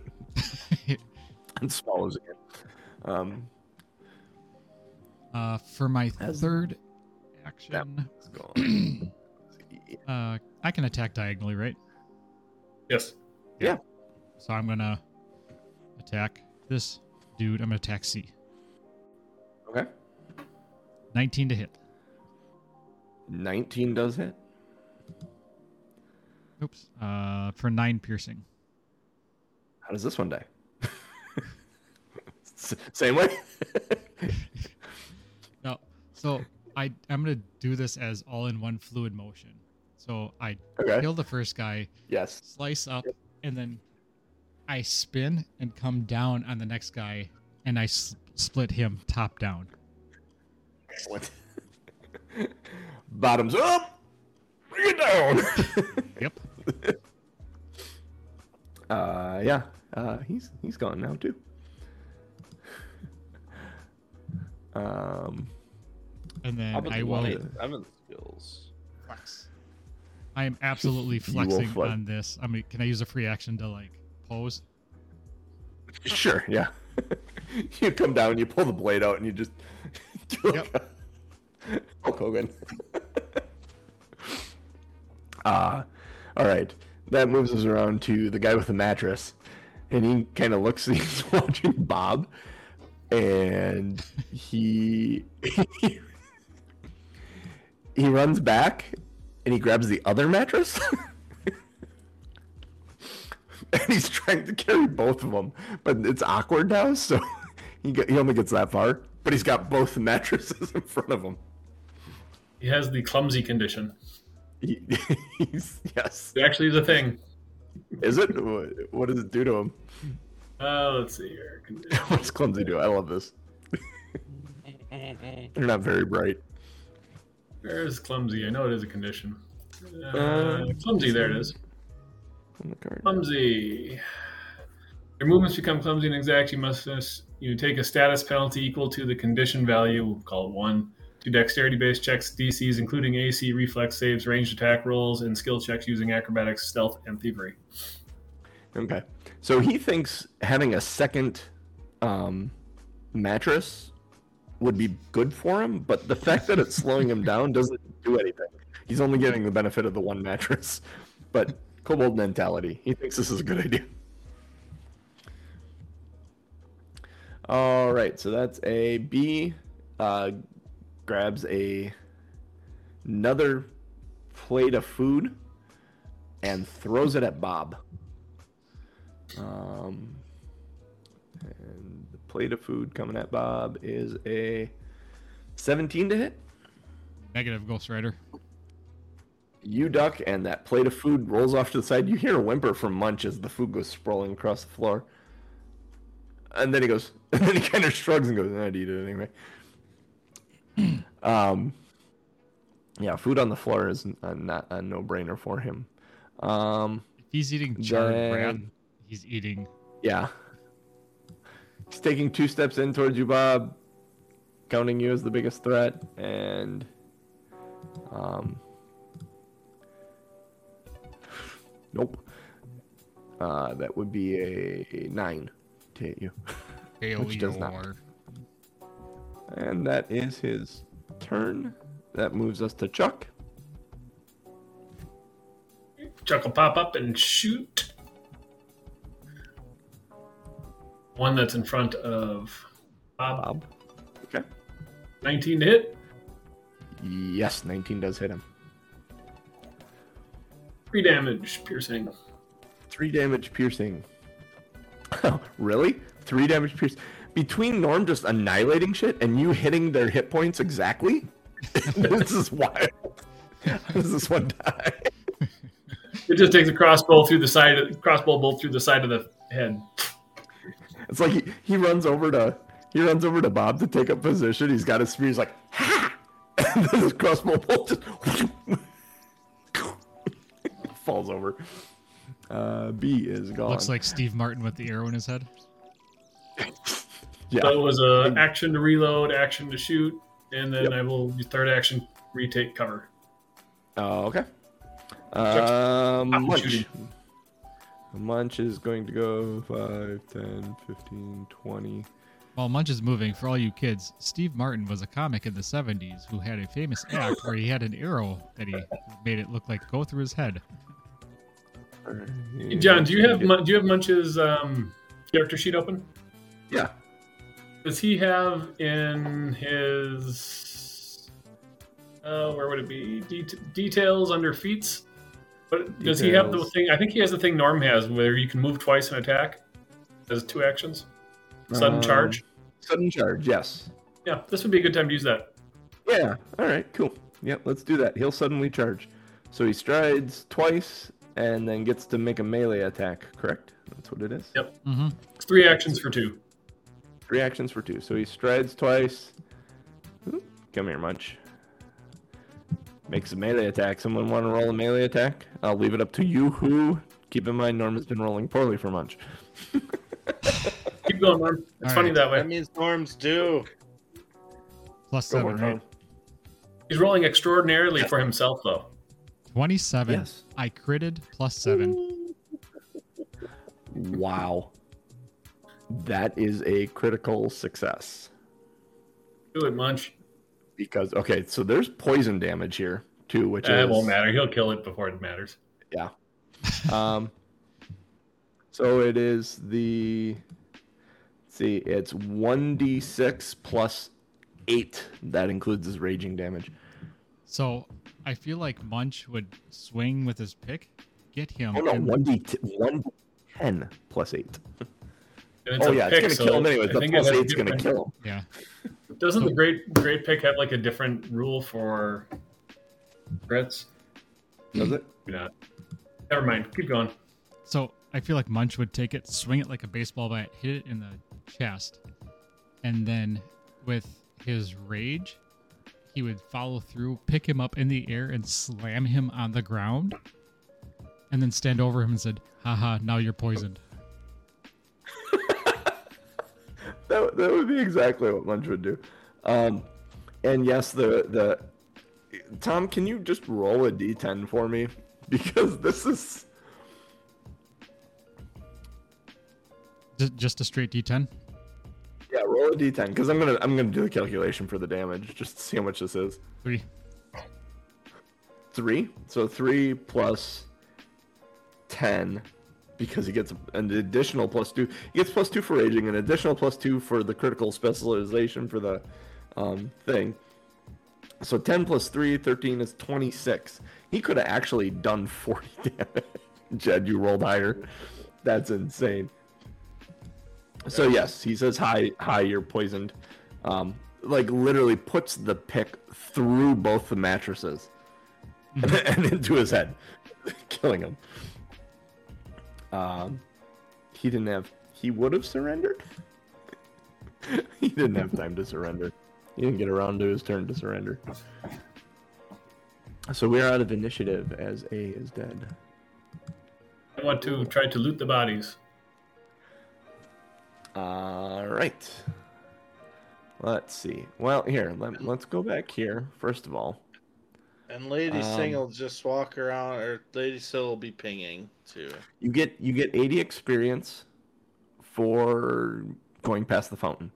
swallows again. Um, Uh, for my third action, uh, I can attack diagonally, right? Yes. So I'm gonna attack this dude. I'm gonna attack C. okay. 19 to hit. 19 does hit. Oops. Uh, for nine piercing. How does this one die? S- Same way? No. So I I'm gonna do this as all in one fluid motion. So I okay. kill the first guy, Yes. slice up, and then I spin and come down on the next guy, and I s- split him top down. Excellent. Bottoms up. Bring it down. Yep. Uh, yeah. Uh, he's he's gone now too. Um, And How then about I the will one eight seven skills? flex. I am absolutely You flexing flex. on this. I mean, can I use a free action to like pose? sure. Yeah. you come down, you pull the blade out, and you just. do Yep. a- Hulk Hogan. Ah, all right. That moves us around to the guy with the mattress, and he kind of looks. He's watching Bob, and he he runs back, and he grabs the other mattress. And he's trying to carry both of them, but it's awkward now, so he get, he only gets that far. But he's got both mattresses in front of him. He has the clumsy condition. He, he's yes. It actually is a thing. Is it? What, what does it do to him? Uh, let's see here. What's clumsy do? I love this. They're not very bright. Where's clumsy? I know it is a condition. Uh, Uh, clumsy, there it is. On the card. Clumsy. Your movements become clumsy and exact. You must uh, you take a status penalty equal to the condition value, we'll call it one, to dexterity-based checks, DCs, including AC, reflex saves, ranged attack rolls, and skill checks using acrobatics, stealth, and thievery. Okay. So he thinks having a second um, mattress would be good for him, but the fact that it's slowing him down doesn't do anything. He's only getting the benefit of the one mattress. But kobold mentality, he thinks this is a good idea. All right, so that's a B. Uh, grabs a another plate of food and throws it at Bob. Um, and the plate of food coming at Bob is a 17 to hit. Negative Ghost Rider. You duck, and that plate of food rolls off to the side. You hear a whimper from Munch as the food goes sprawling across the floor. And then he goes, and then he kind of shrugs and goes, I'd eat it anyway. um, yeah, food on the floor is a, not a no brainer for him. Um, If he's eating charred Then- rat, he's eating. yeah. He's taking two steps in towards you, Bob, counting you as the biggest threat, and um, nope. Uh, that would be a nine to hit you, Which does not. And that is his turn. That moves us to Chuck. Chuck will pop up and shoot. One that's in front of Bob. Bob. Okay. 19 to hit. Yes, 19 does hit him. Three damage, piercing. Three damage piercing. really? Three damage piercing. Between Norm just annihilating shit and you hitting their hit points exactly? this is wild. Does this is one die. It just takes a crossbow through the side, of, crossbow bolt through the side of the head. It's like he, he runs over to he runs over to Bob to take up position. He's got his spear. He's like, ha! And then his crossbow bolt just falls over. Uh, B is gone. Looks like Steve Martin with the arrow in his head. yeah. So it was a action to reload, action to shoot, and then Yep. I will use third action retake cover. Oh, okay. Um, Munch. Munch is going to go 5, 10, 15, 20. While Munch is moving, for all you kids, Steve Martin was a comic in the 70s who had a famous act where he had an arrow that he made it look like go through his head. John, do you have do you have Munch's um, character sheet open? Yeah. Does he have in his uh, where would it be Det- details under feats? But does he have the thing? I think he has the thing Norm has, where you can move twice and attack. As two actions, sudden Um, charge. Sudden charge, yes. Yeah, this would be a good time to use that. Yeah. All right. Cool. Yep. Let's do that. He'll suddenly charge. So he strides twice and then gets to make a melee attack. Correct. That's what it is. Yep. Mm-hmm. It's three actions for two. Three actions for two. So he strides twice. Oop, Come here, Munch. Makes a melee attack. Someone want to roll a melee attack? I'll leave it up to you. Who? Keep in mind, Norm has been rolling poorly for Munch. Keep going, Norm. It's All funny right. that way. That means Norm's due. Plus Go seven, right? He's rolling extraordinarily for himself, though. 27. Yes. I critted plus seven. Wow. That is a critical success. Do it, Munch. Because okay, so there's poison damage here too, which Uh, is it won't matter. He'll kill it before it matters. Yeah. Um. So it is the. let's see, it's one d six plus eight. That includes his raging damage. So I feel like Munch would swing with his pick, get him. Oh no, one d one d ten plus eight. Oh yeah, pick, it's gonna kill him anyways. The plus has eight's gonna kill him. Yeah. Doesn't the great great pick have like a different rule for crits? Does it? Maybe not. Never mind. Keep going. So I feel like Munch would take it, swing it like a baseball bat, hit it in the chest, and then with his rage, he would follow through, pick him up in the air, and slam him on the ground, and then stand over him and said, "Haha, now you're poisoned." That, that would be exactly what Munch would do. Um, and yes, the the Tom, can you just roll a d10 for me because this is Just, just a straight D10. Yeah, roll a d10 because I'm gonna I'm gonna do the calculation for the damage just to see how much this is. Three. Three. So three plus ten, because he gets an additional plus two. He gets plus two for raging, an additional plus two for the critical specialization for the um, thing. So 10 plus 3, 13 is 26. He could have actually done 40 damage. Jed, you rolled higher. That's insane. So yes, he says hi, hi, you're poisoned. Um, like literally puts the pick through both the mattresses and into his head, killing him. Um, he didn't have. He would have surrendered. he didn't have time to surrender. He didn't get around to his turn to surrender. So we are out of initiative as A is dead. I want to try to loot the bodies. All right. Let's see. Well, here, let, let's go back here, first of all. And Lady Um, Sing will just walk around, or Lady Sil will be pinging too. You get you get 80 experience for going past the fountain.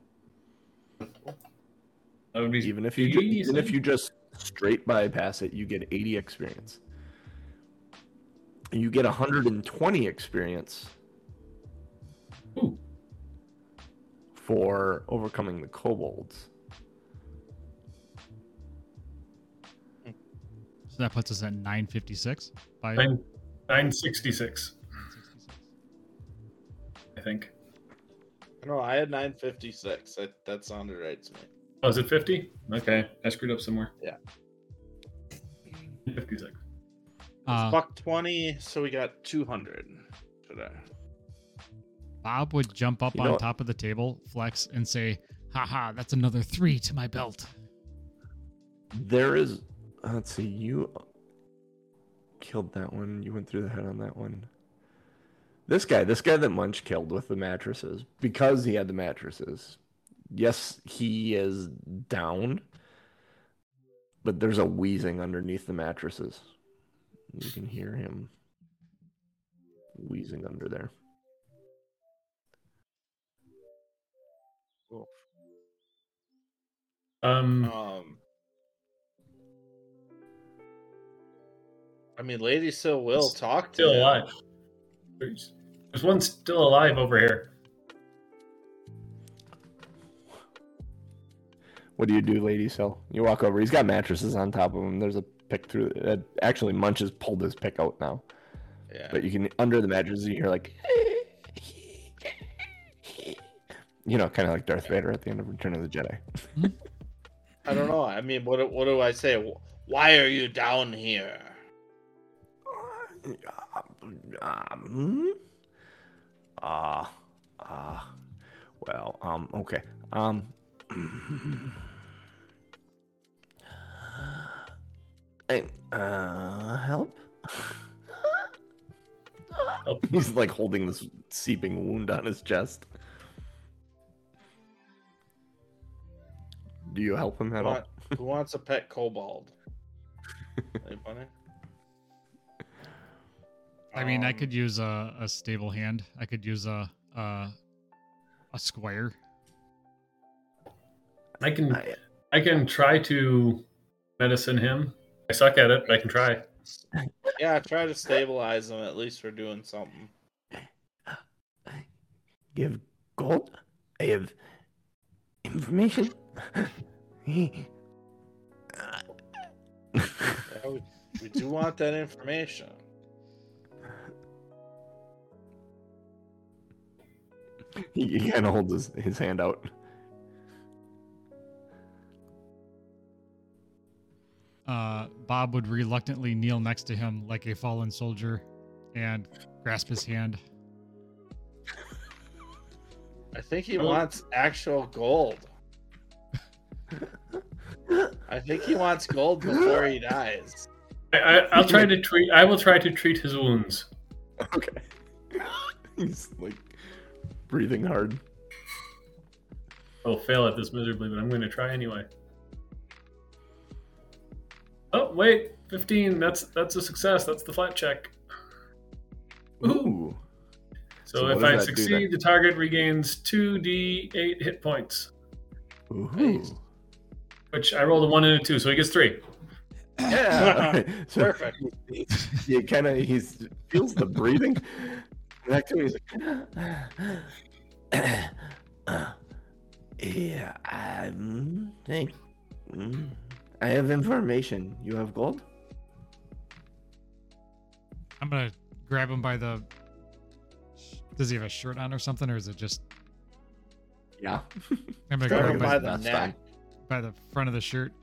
That would be Even if you ju- even if you just straight bypass it, you get 80 experience. You get 120 experience Ooh, for overcoming the kobolds. So that puts us at 956 by nine nine sixty six. 966. I think. No, I had 956. That, that sounded right to me. Oh, is it fifty? Okay, I screwed up somewhere. Yeah. Fifty six. Uh, Buck 20, so we got 200 today. Bob would jump up You on top of the table, flex, and say, haha, that's another three to my belt. There is let's see, you killed that one. You went through the head on that one. This guy, this guy that Munch killed with the mattresses, because he had the mattresses. Yes, he is down, but there's a wheezing underneath the mattresses. You can hear him wheezing under there. Um, Um, I mean, Lady Sil will talk to still him. alive. There's, there's one still alive over here. What do you do, Lady Syl? You walk over. He's got mattresses on top of him. There's a pick through. Uh, actually, Munch has pulled his pick out now. Yeah. But you can under the mattresses. You hear like, you know, kind of like Darth Vader at the end of Return of the Jedi. I don't know. I mean, what what do I say? Why are you down here? Um, uh, uh, well, um, okay. Um, hey, uh, help? Help. He's like holding this seeping wound on his chest. Do you help him at all? What? Who wants a pet kobold? Anybody? I mean, I Um, could use a, a stable hand. I could use a a, a squire. I can I- I can try to medicine him. I suck at it, but I can try. Yeah, try to stabilize them. At least we're doing something. Give gold? I have information? Yeah, we, we do want that information. he he kind of holds his, his hand out. Uh, Bob would reluctantly kneel next to him like a fallen soldier and grasp his hand. I think he wants actual gold. I think he wants gold before he dies. I, I, I'll try to treat. I will try to treat his wounds. Okay. He's like breathing hard. I'll fail at this miserably, but I'm going to try anyway. Oh wait, fifteen. That's that's a success. That's the flat check. Ooh. Ooh. So, So if I does that do succeed, the target regains two d8 hit points, Ooh. Which I rolled a one and a two, so he gets three. Yeah. so Perfect. He, he kind of he feels the breathing. Back to me, he's like, uh, yeah, I think I have information. You have gold. I'm gonna grab him by the. Does he have a shirt on or something, or is it just? Yeah. I'm gonna Grab grab him him by by, the That's neck. By the front of the shirt,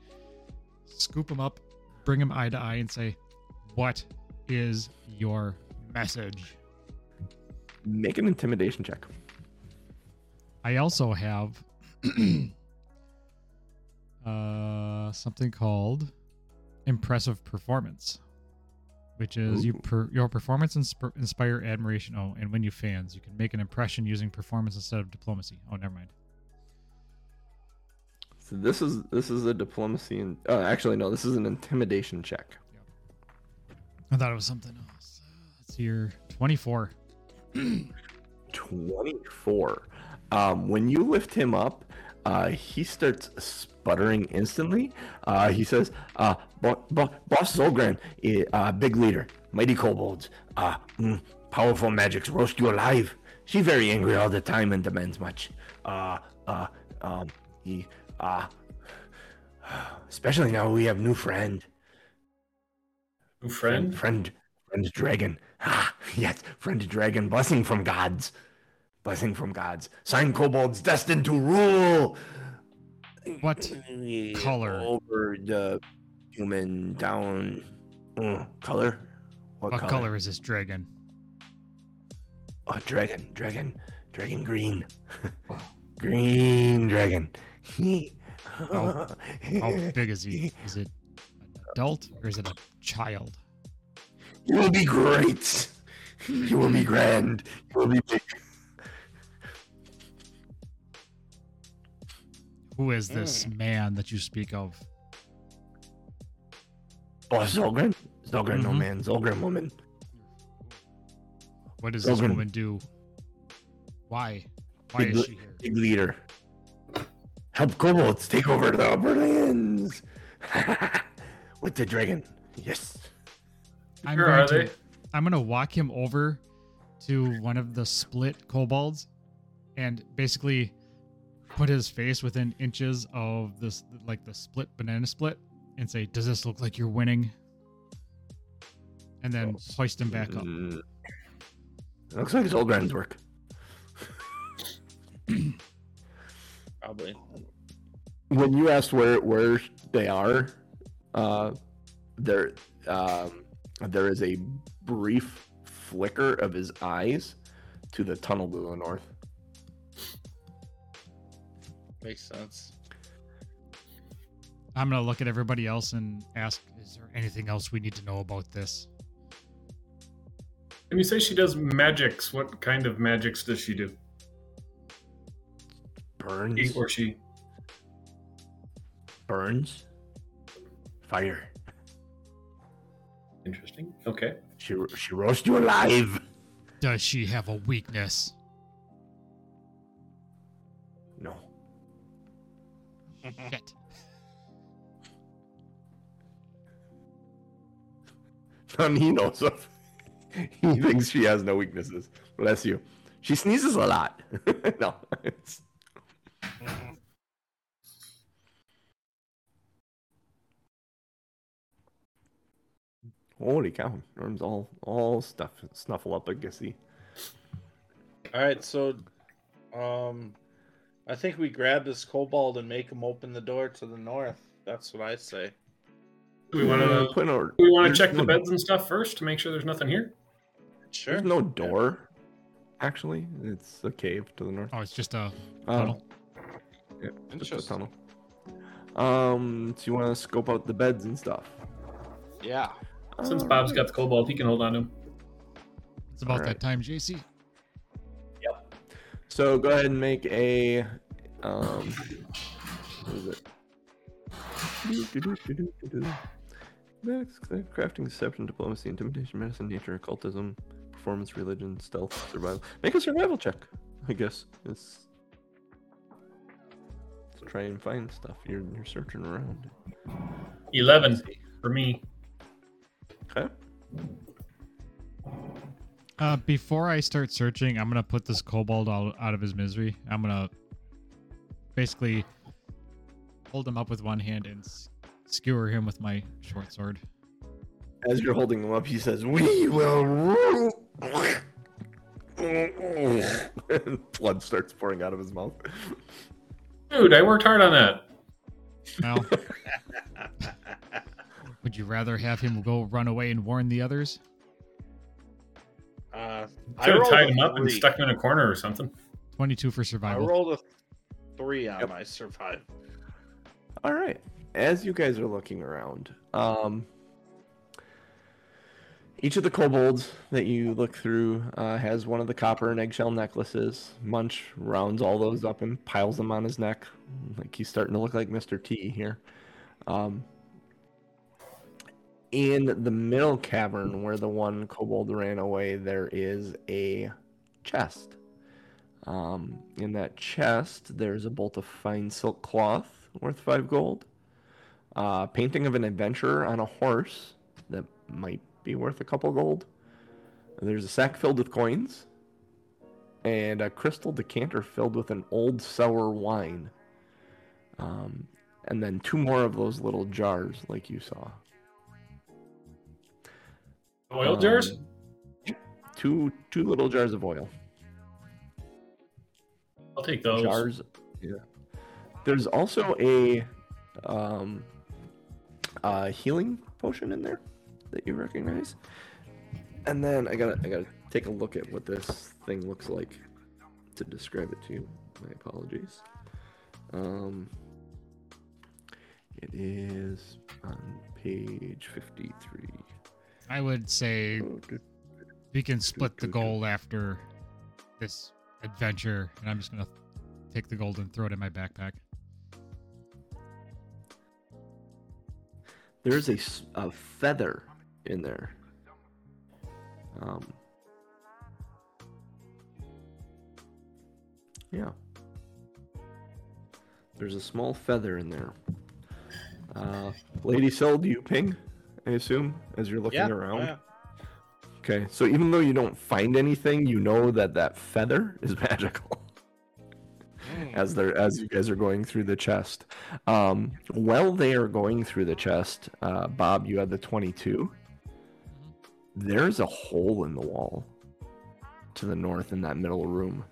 scoop him up, bring him eye to eye, and say, "What is your message?" Make an intimidation check. I also have uh, something called impressive performance, which is you per, your performance insp- inspire admiration. Oh, and when you fans, you can make an impression using performance instead of diplomacy. Oh, never mind. So this is this is a diplomacy and uh, actually no, this is an intimidation check. I thought it was something else. See here. Twenty-four. 24. Um, when you lift him up, uh, he starts sputtering instantly. Uh, he says, uh, Bo- Bo- Boss Zolgran, uh, big leader, mighty kobolds, uh, mm, powerful magics roast you alive. She very angry all the time and demands much. Uh, uh, um, he, uh, especially now we have new friend. New friend? Friend, friend dragon. Ah, yes, friend dragon. Blessing from gods. Blessing from gods. Sign kobolds destined to rule. What color? Over the human down. Mm, color? What, color? is this dragon? Oh, dragon, dragon, dragon green. green dragon. How- How big is he? Is it an adult or is it a child? You will be great. You will be grand. You will be big. Who is this man that you speak of? Oh, Zolgren? Zolgren, no Mhm. man. Zolgren, woman. What does this woman do? Why? Why Big is she here? Big leader. Help kobolds take over the upper lands. With the dragon. Yes. I'm Where going are to, they? I'm gonna walk him over to one of the split kobolds and basically put his face within inches of this like the split banana split and say, Does this look like you're winning? And then hoist him back up. Mm. Looks like Zolgren's work. Probably. When you asked where where they are, uh, there um, there is a brief flicker of his eyes to the tunnel to the north. Makes sense. I'm gonna look at everybody else and ask, Is there anything else we need to know about this? And you say she does magics, what kind of magics does she do? Burns. He or she? Burns. Fire. Interesting. Okay. She she roasts you alive. Does she have a weakness? No. Shit. None he knows of. he thinks she has no weaknesses. Bless you. She sneezes a lot. no. Holy cow. Norm's all all stuff snuffle up, I guess he. All right, so um I think we grab this kobold and make him open the door to the north. That's what I say. Do we want to? put an order. We want to There's check the no- beds and stuff first to make sure there's nothing here? Sure. There's no door. Actually, it's a cave to the north. Oh, it's just a Um, tunnel. Yeah, just a tunnel. Um, so you want to scope out the beds and stuff? Yeah. Since Bob's got the kobold, he can hold on to him. It's about Alright. that time, JC. Yep. So go ahead and make a um. What is it? Medics, crafting, deception, diplomacy, intimidation, medicine, nature, occultism, performance, religion, stealth, survival. Make a survival check. I guess it's to try and find stuff. You're you're searching around. 11 for me. Okay. Uh, before I start searching, I'm gonna put this kobold out, out of his misery. I'm gonna basically hold him up with one hand and skewer him with my short sword. As you're holding him up, he says, "We will rule." Blood starts pouring out of his mouth. Dude, I worked hard on that. Well, would you rather have him go run away and warn the others? Uh, I have rolled tied him up and stuck him in a corner or something. 22 for survival. I rolled a three on Yep. my survival. All right. As you guys are looking around, um, each of the kobolds that you look through uh, has one of the copper and eggshell necklaces. Munch rounds all those up and piles them on his neck, like he's starting to look like Mr. T here. Um, in the middle cavern where the one kobold ran away, there is a chest. Um, in that chest, there's a bolt of fine silk cloth worth five gold. Uh, painting of an adventurer on a horse that might be worth a couple gold. There's a sack filled with coins, and a crystal decanter filled with an old sour wine. Um, and then two more of those little jars, like you saw. Oil Um, jars? Two two little jars of oil. I'll take those. jars. Yeah. There's also a um, a healing potion in there that you recognize. And then I gotta I gotta take a look at what this thing looks like to describe it to you. My apologies. Um, it is on page fifty-three. I would say we can split the gold after this adventure, and I'm just gonna take the gold and throw it in my backpack. There's a, a feather in there. Um, yeah. There's a small feather in there. Uh, Lady Syl, do you ping? I assume as you're looking Yeah, around. yeah. Okay, so even though you don't find anything, you know that that feather is magical. Mm. as they're as you guys are going through the chest. Um, while they are going through the chest, uh, Bob, you had the twenty-two. There's a hole in the wall to the north in that middle room.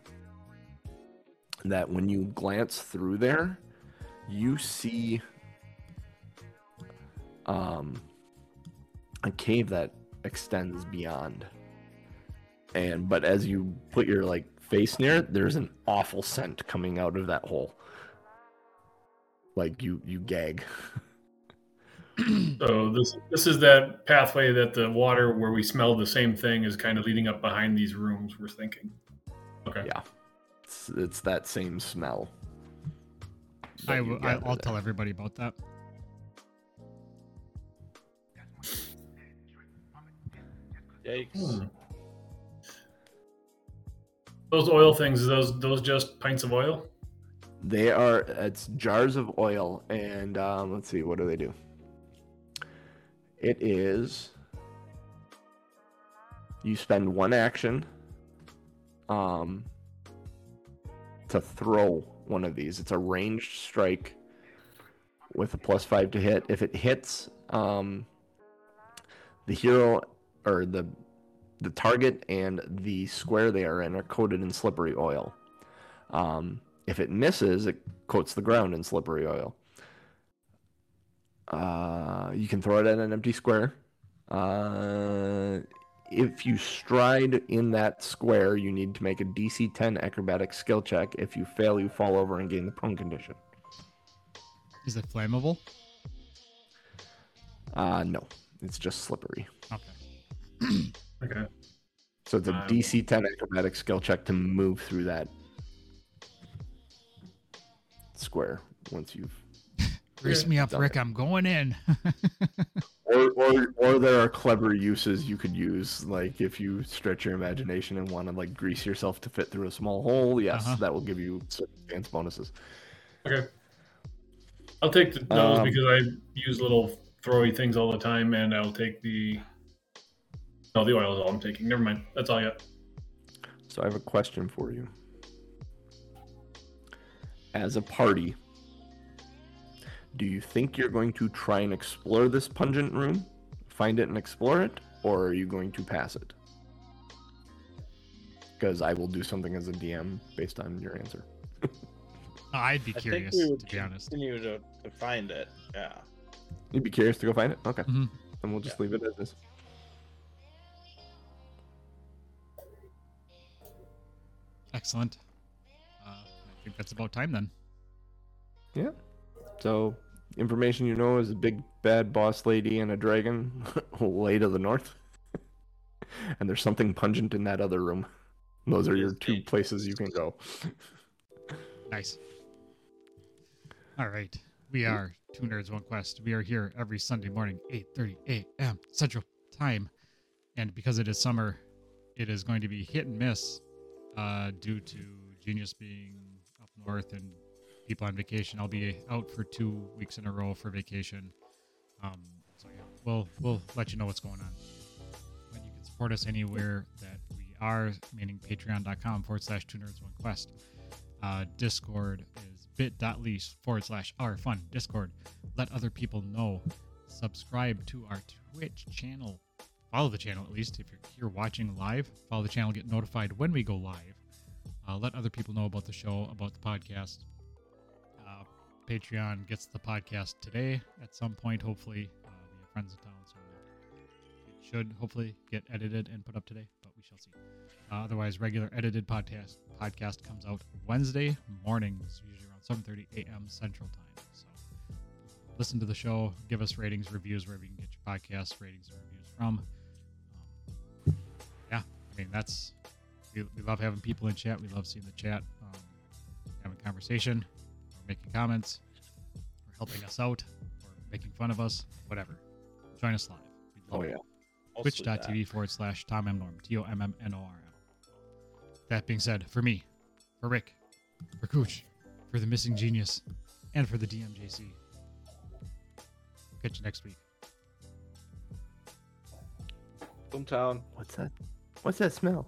That when you glance through there, you see um, a cave that extends beyond. And but as you put your like face near it, there's an awful scent coming out of that hole. Like you you gag. So this this is that pathway that the water where we smell the same thing is kind of leading up behind these rooms. We're thinking. Okay. Yeah. It's, it's that same smell. that I you w- I, gather I'll there. tell everybody about that. Yikes. Hmm. Those oil things, those those just pints of oil. They are it's jars of oil, and um, let's see, what do they do? It is you spend one action um to throw one of these. It's a ranged strike with a plus five to hit. If it hits, um the hero or the the target and the square they are in are coated in slippery oil. Um, if it misses, it coats the ground in slippery oil. Uh, you can throw it at an empty square. Uh, if you stride in that square, you need to make a DC 10 acrobatic skill check. If you fail, you fall over and gain the prone condition. Is it flammable? Uh, no, it's just slippery. Okay. Okay. So it's a Um, DC 10 acrobatic skill check to move through that square once you've Grease me up, Rick. it. I'm going in. Or, or or there are clever uses you could use, like if you stretch your imagination and want to like grease yourself to fit through a small hole. Yes, Uh-huh. that will give you certain chance bonuses. Okay. I'll take the those Um, because I use little throwy things all the time, and I'll take the. No, the oil is all I'm taking. Never mind. That's all I got. So I have a question for you. As a party, do you think you're going to try and explore this pungent room, find it and explore it, or are you going to pass it? Because I will do something as a DM based on your answer. I'd be I think curious, we would to be honest. continue to, to find it. Yeah. You'd be curious to go find it? Okay. Mhm. Then we'll just leave it as is. Excellent. Uh, I think that's about time then. Yeah. So, information you know is a big bad boss lady and a dragon way to the north. and there's something pungent in that other room. Those are your two places you can go. Nice. All right. We are Two Nerds One Quest. We are here every Sunday morning, 8:30 a.m. Central Time. And because it is summer, it is going to be hit and miss uh, due to Genius being up north and people on vacation. I'll be out for two weeks in a row for vacation. Um, so yeah, we'll we'll let you know what's going on. But you can support us anywhere that we are, meaning patreon.com forward slash two nerds one quest. Uh, Discord is bit.ly forward slash our fun Discord. Let other people know. Subscribe to our Twitch channel. Follow the channel at least if you're here watching live. Follow the channel, get notified when we go live. Uh, let other people know about the show, about the podcast. Uh, Patreon gets the podcast today at some point, hopefully. Uh, we have friends in town, so it should hopefully get edited and put up today, but we shall see. Uh, otherwise, regular edited podcast podcast comes out Wednesday mornings, usually around 7:30 a.m. Central Time. So listen to the show, give us ratings, reviews wherever you can get your podcast ratings, and reviews from. Yeah, I mean that's we, we love having people in chat. We love seeing the chat, um, having conversation, or making comments, or helping us out, or making fun of us, whatever. Join us live. We'd love Oh, yeah. Twitch.tv forward slash Tom M. Norm, T O M M N O R M. That being said, for me, for Rick, for Kooch, for the missing genius, and for the DMJC, catch you next week. Boomtown. What's that? What's that smell?